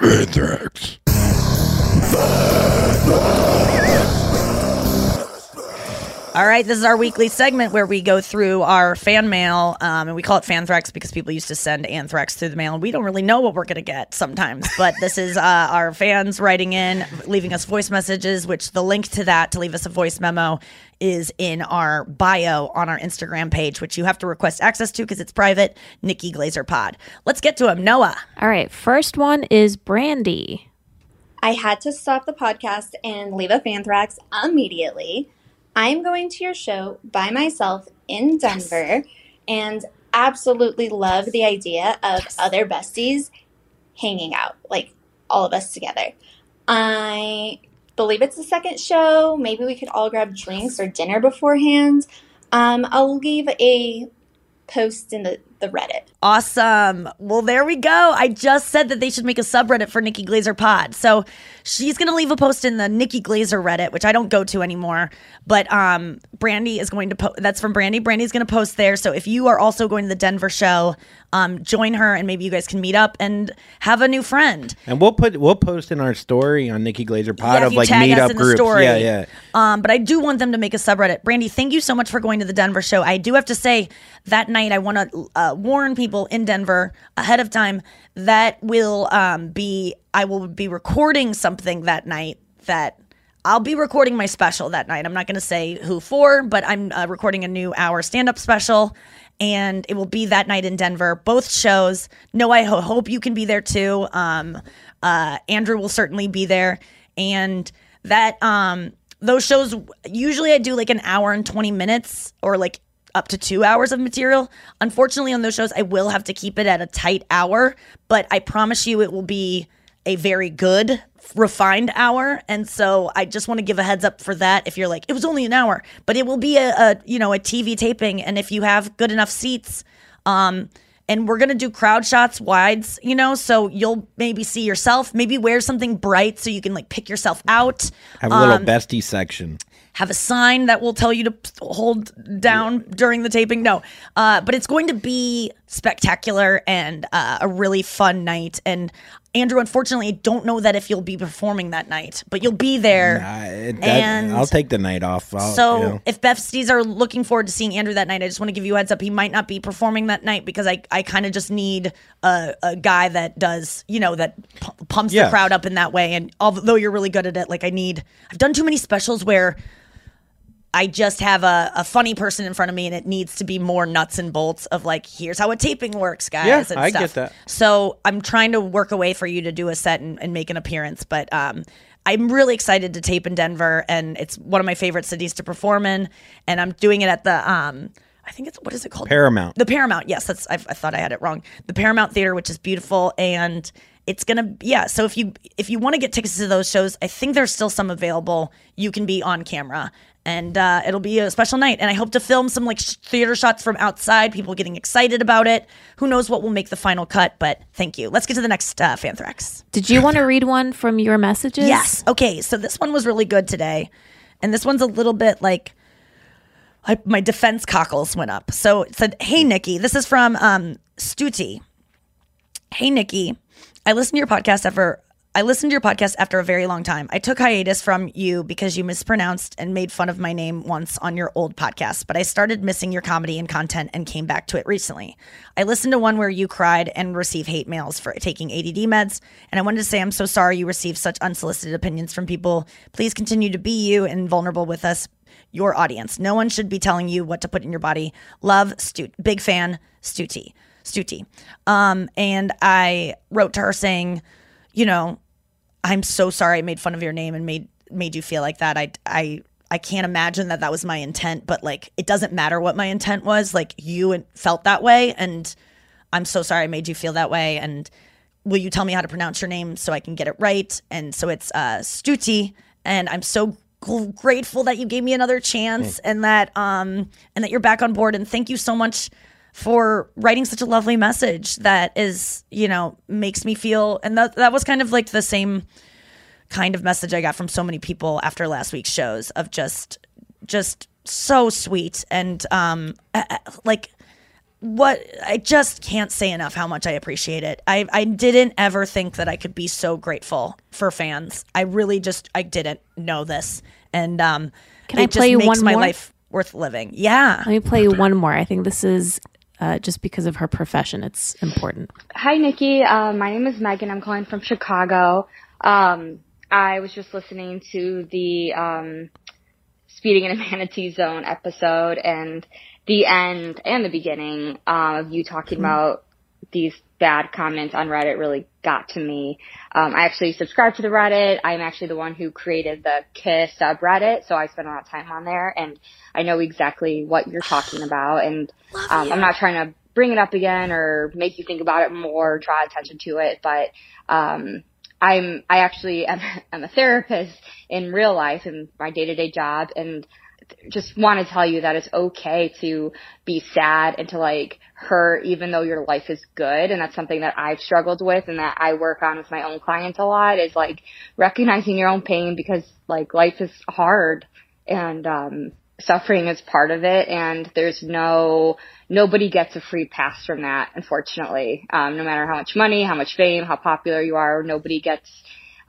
All right, this is our weekly segment where we go through our fan mail, um, and we call it Fanthrax because people used to send anthrax through the mail, and we don't really know what we're going to get sometimes. But this is uh, our fans writing in, leaving us voice messages, which the link to that to leave us a voice memo is in our bio on our Instagram page, which you have to request access to because it's private. Nikki Glazer Pod. Let's get to him, Noah. All right, first one is Brandy. I had to stop the podcast and leave a Fanthrax immediately. I am going to your show by myself in Denver and absolutely love the idea of other besties hanging out, like all of us together. I believe it's the second show. Maybe we could all grab drinks or dinner beforehand. Um, I'll leave a post in the, the Reddit. Awesome. Well, there we go. I just said that they should make a subreddit for Nikki Glazer Pod. So she's going to leave a post in the Nikki Glazer Reddit, which I don't go to anymore. But um, Brandy is going to post. That's from Brandy. Brandy's going to post there. So if you are also going to the Denver show, um, join her and maybe you guys can meet up and have a new friend. And we'll put we'll post in our story on Nikki Glazer Pod Yeah, of like tag us meetup in groups. story. Yeah, yeah. Um, but I do want them to make a subreddit. Brandy, thank you so much for going to the Denver show. I do have to say that night I want to uh, warn people in Denver ahead of time that will um, be I will be recording something that night that. I'll be recording my special that night. I'm not going to say who for, but I'm uh, recording a new hour stand up special and it will be that night in Denver. Both shows. No, I ho- hope you can be there too. Um, uh, Andrew will certainly be there, and that um, those shows usually I do like an hour and twenty minutes or like up to two hours of material. Unfortunately, on those shows, I will have to keep it at a tight hour, but I promise you it will be a very good refined hour and so i just want to give a heads up for that if you're like it was only an hour but it will be a, a you know a tv taping and if you have good enough seats um and we're gonna do crowd shots wides you know so you'll maybe see yourself maybe wear something bright so you can like pick yourself out Have a little Um, bestie section. Have a sign that will tell you to hold down during the taping. No, uh, but it's going to be spectacular and uh, a really fun night. And Andrew, unfortunately, I don't know that if you'll be performing that night, but you'll be there. I, that- and I'll take the night off. I'll, so you know. if besties are looking forward to seeing Andrew that night, I just want to give you a heads up. He might not be performing that night because I, I kind of just need a, a guy that does, you know, that pu- pumps the crowd up in that way. And although you're really good at it, like I need, I've done too many specials where I just have a, a funny person in front of me and it needs to be more nuts and bolts of like, here's how a taping works, guys. Yeah, and I stuff. get that. So I'm trying to work a way for you to do a set and, and make an appearance. But um, I'm really excited to tape in Denver and it's one of my favorite cities to perform in. And I'm doing it at the um, I think it's what is it called? Paramount. The Paramount. Yes, that's. I, I thought I had it wrong. The Paramount Theater, which is beautiful, and it's gonna. Yeah. So if you if you want to get tickets to those shows, I think there's still some available. You can be on camera, and uh, it'll be a special night. And I hope to film some like sh- theater shots from outside. People getting excited about it. Who knows what will make the final cut? But thank you. Let's get to the next uh, Fanthrax. Did you want to read one from your messages? Yes. Okay. So this one was really good today, and this one's a little bit like I, my defense cockles went up. So it said, "Hey Nikki, this is from um, Stuti. Hey Nikki, I listened to your podcast after I listened to your podcast after a very long time. I took hiatus from you because you mispronounced and made fun of my name once on your old podcast, but I started missing your comedy and content and came back to it recently. I listened to one where you cried and received hate mails for taking ADD meds, and I wanted to say I'm so sorry you received such unsolicited opinions from people. Please continue to be you and vulnerable with us, your audience. No one should be telling you what to put in your body. Love, Stu. Big fan, Stuti. Stuti. Um, and I wrote to her saying, you know, I'm so sorry I made fun of your name and made made you feel like that. I I I can't imagine that that was my intent, but like it doesn't matter what my intent was. Like you felt that way and I'm so sorry I made you feel that way and will you tell me how to pronounce your name so I can get it right? And so it's uh Stuti and I'm so grateful that you gave me another chance and that um and that you're back on board and thank you so much for writing such a lovely message that is, you know, makes me feel and that that was kind of like the same kind of message I got from so many people after last week's shows of just just so sweet and um like what I just can't say enough how much I appreciate it. I I didn't ever think that I could be so grateful for fans. I really just I didn't know this. And um Can it I play just you makes one my more? life worth living. Yeah. Let me play you one more. I think this is uh, just because of her profession. It's important. Hi, Nikki. Uh, my name is Megan. I'm calling from Chicago. Um, I was just listening to the um, Speeding in a Manatee Zone episode and the end and the beginning uh, of you talking about these bad comments on Reddit really got to me. Um, I actually subscribe to the Reddit. I'm actually the one who created the Kiss subreddit, so I spend a lot of time on there, and I know exactly what you're talking about. And um, I'm not trying to bring it up again or make you think about it more, draw attention to it, but um, I'm I actually am I'm a therapist in real life in my day to day job, and just want to tell you that it's okay to be sad and to like hurt even though your life is good and that's something that I've struggled with and that I work on with my own clients a lot is like recognizing your own pain because like life is hard and um suffering is part of it and there's no nobody gets a free pass from that unfortunately. Um no matter how much money how much fame how popular you are nobody gets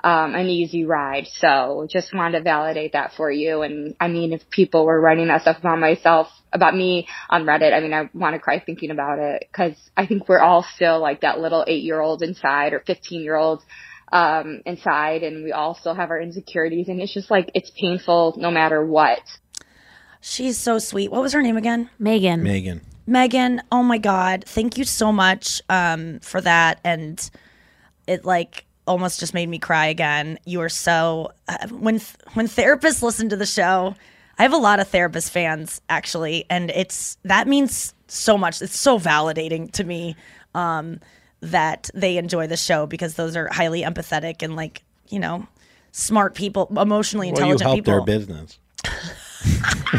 um, an easy ride. So just wanted to validate that for you. And I mean, if people were writing that stuff about myself, about me on Reddit, I mean, I want to cry thinking about it because I think we're all still like that little eight year old inside or 15 year old um, inside and we all still have our insecurities and it's just like, it's painful no matter what. She's so sweet. What was her name again? Megan. Megan. Megan, oh my God. Thank you so much um, for that. And it like almost just made me cry again. You are so uh, when when therapists listen to the show, I have a lot of therapist fans actually, and it's that means so much. It's so validating to me um, that they enjoy the show because those are highly empathetic and like you know smart people, emotionally Well, you intelligent help people. their business.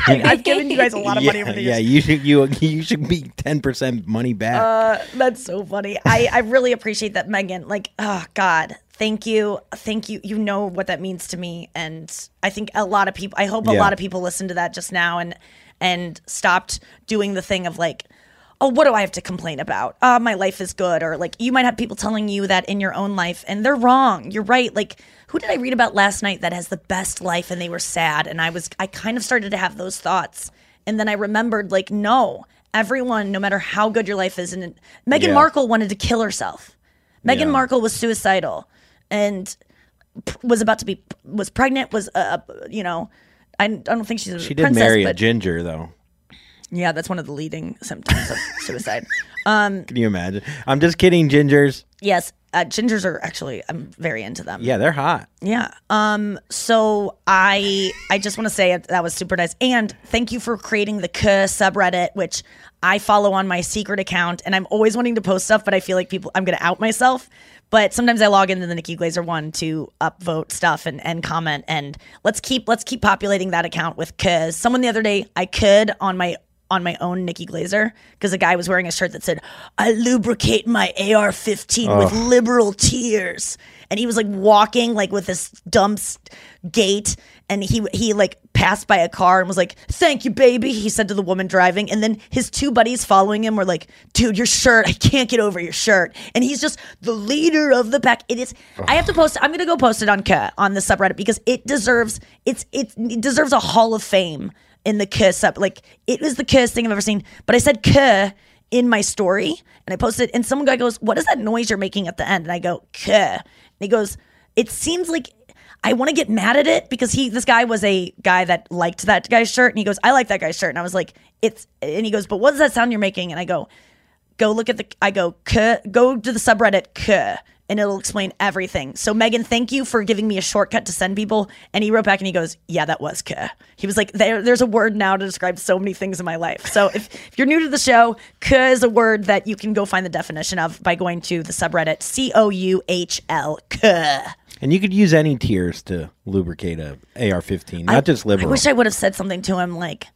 I've given you guys a lot of money yeah, over the yeah, you should you you should be ten percent money back. Uh, That's so funny. I, I really appreciate that, Megan. Like, oh God, thank you, thank you. You know what that means to me, and I think a lot of people. I hope a Yeah. lot of people listened to that just now and and stopped doing the thing of like, oh, what do I have to complain about? Uh, my life is good, or like you might have people telling you that in your own life, and they're wrong. You're right. Like, who did I read about last night that has the best life, and they were sad, and I was I kind of started to have those thoughts, and then I remembered like, no, everyone, no matter how good your life is, and Meghan Yeah. Markle wanted to kill herself. Meghan Yeah. Markle was suicidal, and was about to be was pregnant. Was uh, you know. I, I don't think she's a she did princess, marry a but ginger though. yeah, that's one of the leading symptoms of suicide. Can you imagine? I'm just kidding, gingers. Yes, uh, gingers are actually I'm very into them. Yeah, they're hot. Yeah. Um. So I I just want to say that was super nice, and thank you for creating the K subreddit, which I follow on my secret account, and I'm always wanting to post stuff, but I feel like people I'm gonna out myself. But sometimes I log into the Nikki Glazer one to upvote stuff and, and comment, and let's keep let's keep populating that account with cause Someone the other day I could on my on my own Nikki Glazer because a guy was wearing a shirt that said, I lubricate my AR 15 with liberal tears. And he was like walking like with this dumb gait. And he, he like passed by a car and was like, Thank you, baby. He said to the woman driving. And then his two buddies following him were like, Dude, your shirt. I can't get over your shirt. And he's just the leader of the pack. It is, I have to post, I'm to go post it on, K, on the subreddit because it deserves, it's, it, it deserves a hall of fame in the kiss up. Like it was the kiss thing I've ever seen. But I said "k" in my story and I posted and some guy goes, What is that noise you're making at the end? And I go, "k." And he goes, It seems like I want to get mad at it because he this guy was a guy that liked that guy's shirt and he goes, I like that guy's shirt. And I was like, It's and he goes, But what does that sound you're making? And I go, Go look at the I go, go to the subreddit and it'll explain everything. So Megan, thank you for giving me a shortcut to send people. And he wrote back and he goes, "Yeah, that was k." He was like, there, "There's a word now to describe so many things in my life." So if, if you're new to the show, k is a word that you can go find the definition of by going to the subreddit c o u h l k. And you could use any tears to lubricate a AR-15, not just I liberal. wish I would have said something to him like,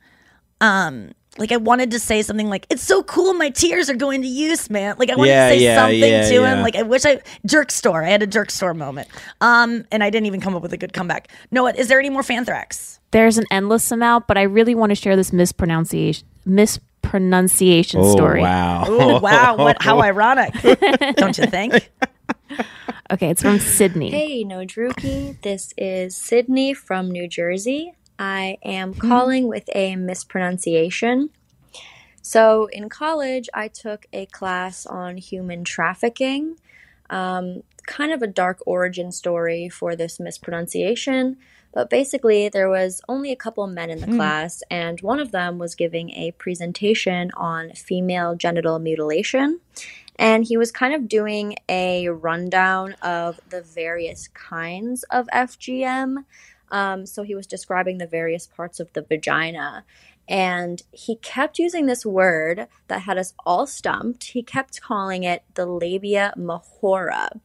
um. Like I wanted to say something like, "It's so cool, my tears are going to use, man." Like I wanted Yeah, to say yeah, something yeah, to him. Like I wish I jerk store. I had a jerk store moment, um, and I didn't even come up with a good comeback. Noah, is there any more fanthrax? There's an endless amount, but I really want to share this mispronunciation mispronunciation oh, story. wow. Oh wow, what how ironic, don't you think? Okay, it's from Sydney. Hey, no Druki. This is Sydney from New Jersey. I am calling with a mispronunciation. So, in college, I took a class on human trafficking. Um, kind of a dark origin story for this mispronunciation, but basically, there was only a couple men in the class, and one of them was giving a presentation on female genital mutilation and he was kind of doing a rundown of the various kinds of FGM. Um, so he was describing the various parts of the vagina. And he kept using this word that had us all stumped. He kept calling it the labia majora.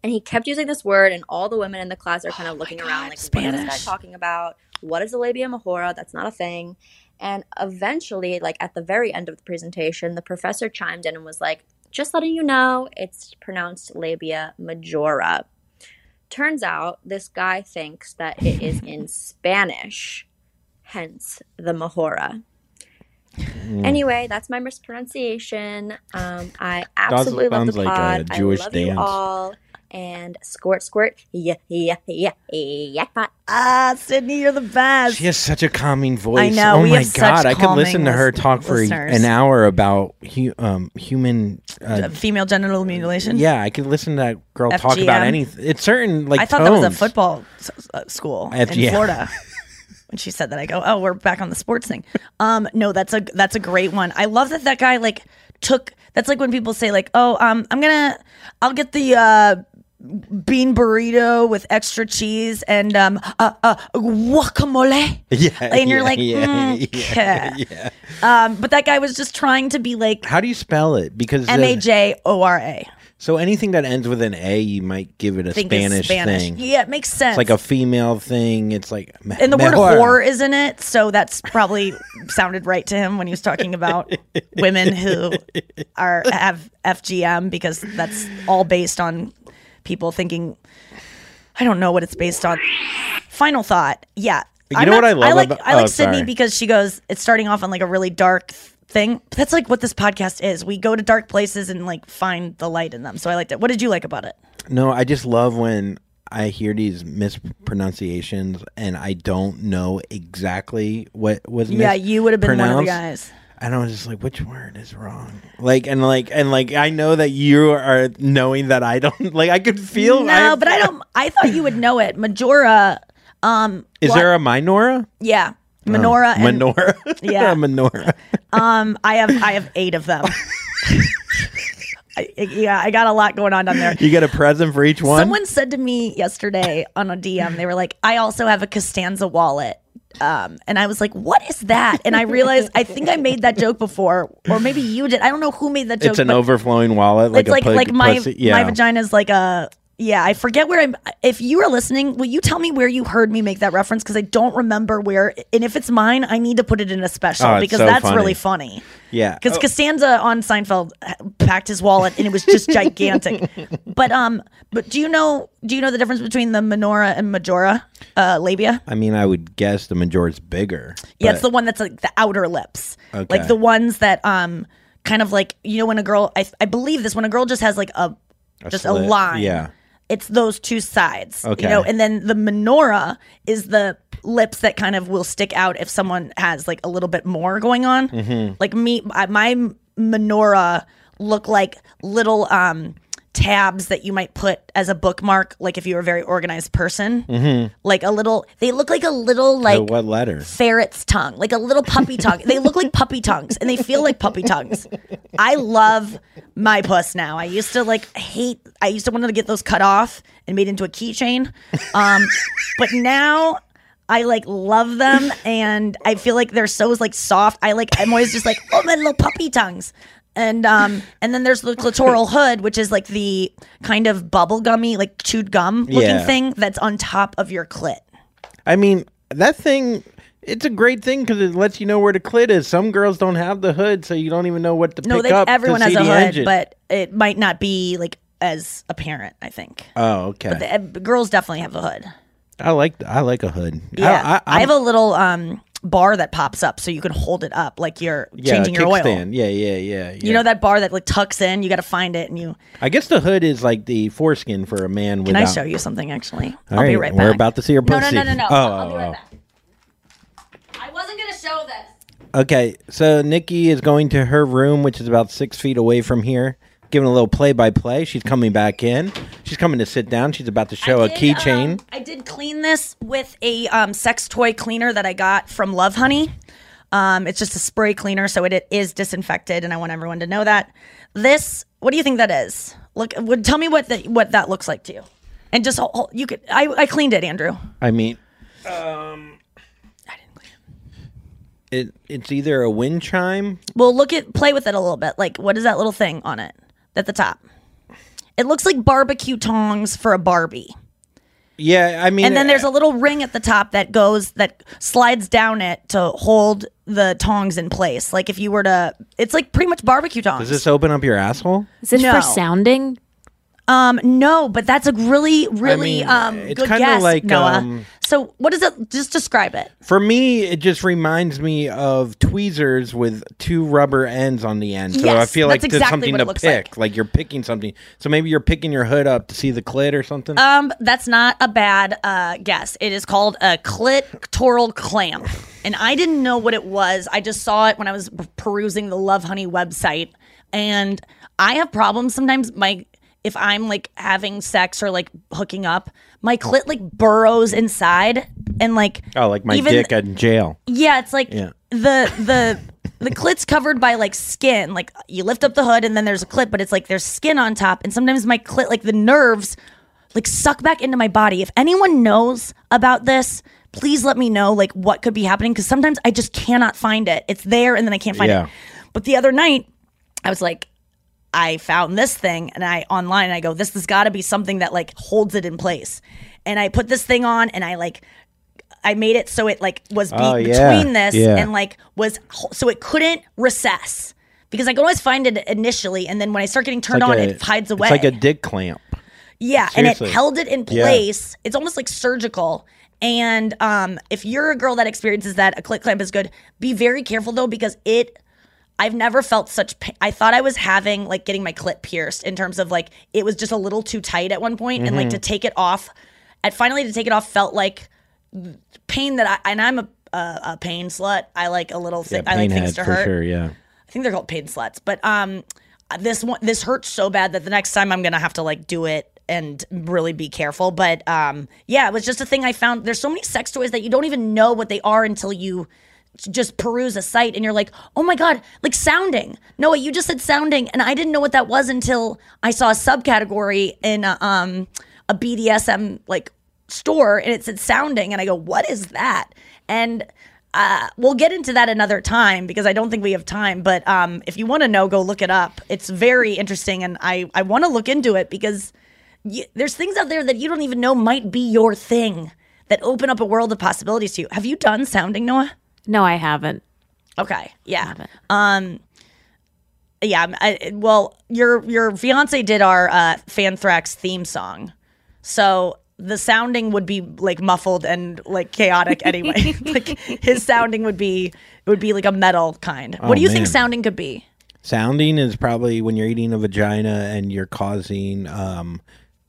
And he kept using this word, and all the women in the class are kind of looking around like, what is this guy talking about? What is the labia majora? That's not a thing. And eventually, like at the very end of the presentation, the professor chimed in and was like, just letting you know, it's pronounced labia majora. Turns out this guy thinks that it is in Spanish, hence the majora. Anyway, that's my mispronunciation. Um, I absolutely love the sounds like a pod. Jewish I love dance. you all. And squirt, squirt, yeah, yeah, yeah, yeah, pot. Ah, Sydney, you're the best. She has such a calming voice. I know, Oh my god, I could listen to her talk for listeners. an hour about hu- um, human. Uh, Female genital mutilation. yeah, I could listen to that girl talk about FGM. anything. It's certain like I thought that was a tones. football s- uh, school in FGM. Florida. when she said that, I go, "Oh, we're back on the sports thing." Um, no, that's a that's a great one. I love that that guy like took. That's like when people say like, "Oh, um, I'm gonna, I'll get the uh, bean burrito with extra cheese and um, uh, uh, guacamole." Yeah, and you're yeah, like, yeah, mm, yeah, yeah. Um, but that guy was just trying to be like How do you spell it? Because M the- A J O R A. so anything that ends with an A, you might give it a Spanish, Spanish. thing. Yeah, it makes sense. It's like a female thing. It's like and the word whore is in it, so that's probably sounded right to him when he was talking about women who are have FGM because that's all based on people thinking. I don't know what it's based on. Final thought, yeah. You know what I love I like about- I like oh, Sydney sorry. because she goes. It's starting off on like a really dark thing. But that's like what this podcast is. We go to dark places and like find the light in them. So I liked it. What did you like about it? No, I just love when I hear these mispronunciations and I don't know exactly what was. Yeah, you would have been one of the guys. And I was just like, which word is wrong? Like, and like, and like, I know that you are knowing that I don't. Like, I could feel. No, but I don't. I thought you would know it. Majora. Um, Is there a minora? Yeah, menorah. and, Menorah. Yeah. menorah. Um, I have I have eight of them. I, yeah, I got a lot going on down there. You get a present for each one. Someone said to me yesterday on a DM, they were like, I also have a Costanza wallet. Um, and I was like, what is that? And I realized, I think I made that joke before, or maybe you did. I don't know who made that joke. it's an overflowing wallet, like it's a like, pu- like my, pussy. Yeah. my vagina is like a, yeah, I forget where I'm. If you are listening, will you tell me where you heard me make that reference? Because I don't remember where. And if it's mine, I need to put it in a special Oh, because so that's funny. really funny. Yeah. Because Oh. Costanza on Seinfeld packed his wallet and it was just gigantic. but um, but do you know do you know the difference between the menorah and majora uh, labia? I mean, I would guess the majora's bigger. Yeah, but- it's the one that's like the outer lips, Okay. like the ones that um, kind of like you know when a girl I I believe this when a girl just has like a, just a line. Yeah. It's those two sides, Okay. you know, and then the menorah is the lips that kind of will stick out if someone has like a little bit more going on. Mm-hmm. Like me, I- my menorah look like little um tabs that you might put as a bookmark, like if you were a very organized person. Like a little, they look like a little like what letter? ferret's tongue, like a little puppy tongue. They look like puppy tongues and they feel like puppy tongues. I love my puss now. I used to like hate, I used to want to get those cut off and made into a keychain. Um, but now I like love them and I feel like they're so like soft. I like, I'm always just like, oh, my little puppy tongues. And um and then there's the clitoral hood, which is like the kind of bubble gummy, like chewed gum looking Yeah. thing that's on top of your clit. I mean, that thing. It's a great thing because it lets you know where the clit is. Some girls don't have the hood, so you don't even know what to No, pick they, up. to everyone has see a the hood, engine. but it might not be like as apparent. I think oh, okay. the, uh, girls definitely have a hood. I like I like a hood. Yeah, I, I, have a little um bar that pops up so you can hold it up like you're yeah, changing your oil. kickstand. Yeah, yeah, yeah, yeah. You know that bar that like tucks in. You got to find it, and you. I guess the hood is like the foreskin for a man. Can I show you something? Actually, All I'll be right back. We're about to see your No, pussy. no, no, no, no. Oh, I'll be oh, right oh. back. I wasn't gonna show this. Okay, so Nikki is going to her room, which is about six feet away from here, giving a little play-by-play. She's coming back in. She's coming to sit down. She's about to show a did, keychain. um, I did clean this with a um, sex toy cleaner that I got from Lovehoney. Um, it's just a spray cleaner, so it, it is disinfected, and I want everyone to know that. This, what do you think that is? Look, would tell me what the, what that looks like to you, and just hold, hold- you could. I, I cleaned it, Andrew. I mean, um, I didn't clean it. it it's either a wind chime. Well, look at play with it a little bit. Like, what is that little thing on it at the top? It looks like barbecue tongs for a Barbie. Yeah, I mean, And then there's uh, a little ring at the top that goes that slides down it to hold the tongs in place. Like if you were to, it's like pretty much barbecue tongs. Does this open up your asshole? Is this No. for sounding? Um, no, but that's a really, really mean, um it's good kinda guess, like, Noah. um, so what does it? Just describe it. For me, it just reminds me of tweezers with two rubber ends on the end. So I Yes, feel like that's there's exactly something what to looks pick. Like. you're picking something. So maybe you're picking your hood up to see the clit or something. Um, that's not a bad uh, guess. It is called a clitoral clamp, and I didn't know what it was. I just saw it when I was perusing the Lovehoney website, and I have problems sometimes. My if I'm like having sex or like hooking up, my clit like burrows inside, and like oh, like my even- dick in jail. yeah, it's like Yeah. the the the clit's covered by like skin. Like you lift up the hood and then there's a clit, but it's like there's skin on top. And sometimes my clit, like the nerves, like suck back into my body. If anyone knows about this, please let me know like what could be happening because sometimes I just cannot find it. It's there and then I can't find Yeah. it. But the other night, I was like, I found this thing and I online and I go, this has got to be something that like holds it in place. And I put this thing on and I like I made it so it like was be- Oh, yeah. between this Yeah. and like was so it couldn't recess because I can always find it initially and then when I start getting turned Like on a- it hides away. It's like a dick clamp. Yeah, and it held it in Yeah. place. It's almost like surgical. And um, if you're a girl that experiences that, a click clamp is good. Be very careful though, because it. I've never felt such. Pa- I thought I was having like getting my clit pierced in terms of like it was just a little too tight at one point, and Mm-hmm. like to take it off. At finally to take it off felt like pain that I and I'm a a, a pain slut. I like a little Yeah, thing. I like things to for hurt. sure. Yeah. I think they're called pain sluts. But um, this one this hurts so bad that the next time I'm gonna have to like do it and really be careful. But um, yeah, it was just a thing I found. There's so many sex toys that you don't even know what they are until you just peruse a site and you're like, oh my God, like sounding. Noah, you just said sounding. And I didn't know what that was until I saw a subcategory in a, um, a BDSM like store and it said sounding. And I go, what is that? And uh, we'll get into that another time because I don't think we have time. But um, if you want to know, go look it up. It's very interesting. And I, I want to look into it because y there's things out there that you don't even know might be your thing that open up a world of possibilities to you. Have you done sounding, Noah? No, I haven't. Okay. Yeah. Um yeah, I, well, your your fiance did our uh Fanthrax theme song. So the sounding would be like muffled and like chaotic anyway. like his sounding would be it would be like a metal kind. Oh, what do you think sounding could be? Sounding is probably when you're eating a vagina and you're causing um,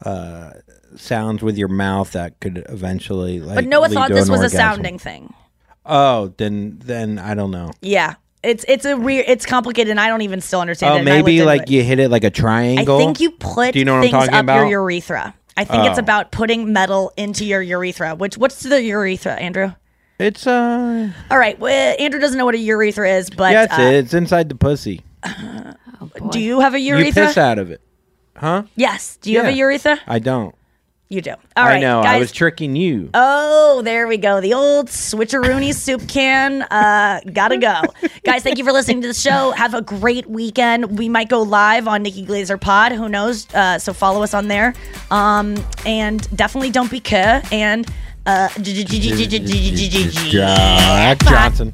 uh, sounds with your mouth that could eventually like. But Noah lead thought to this an was a sounding thing. Oh, then then I don't know. Yeah. It's it's a weird it's complicated and I don't even still understand Oh, it. and maybe like it. you hit it like a triangle. I think you put Do you know what things I'm talking up about? your urethra. I think it's Oh. about putting metal into your urethra. Which what's the urethra, Andrew? It's uh, All right, well, Andrew doesn't know what a urethra is, but yeah, it's, uh, it's inside the pussy. do you have a urethra? You urethra? piss out of it, huh? Yes. Do you have a urethra? I don't. You do. All right, I know. guys. I was tricking you. Oh, there we go. The old switcheroony soup can. Uh, gotta go. Guys, thank you for listening to the show. Have a great weekend. We might go live on Nikki Glazer Pod. Who knows? Uh, so follow us on there. Um, and definitely don't be care. And uh, Jack Johnson.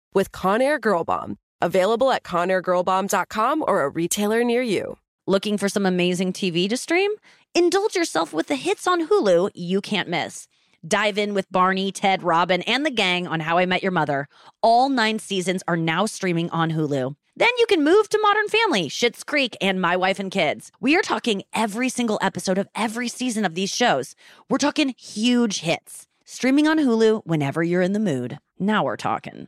with Conair Girl Bomb. Available at ConairGirlBomb.com or a retailer near you. Looking for some amazing TV to stream? Indulge yourself with the hits on Hulu you can't miss. Dive in with Barney, Ted, Robin, and the gang on How I Met Your Mother. All nine seasons are now streaming on Hulu. Then you can move to Modern Family, Schitt's Creek, and My Wife and Kids. We are talking every single episode of every season of these shows. We're talking huge hits. Streaming on Hulu whenever you're in the mood. Now we're talking.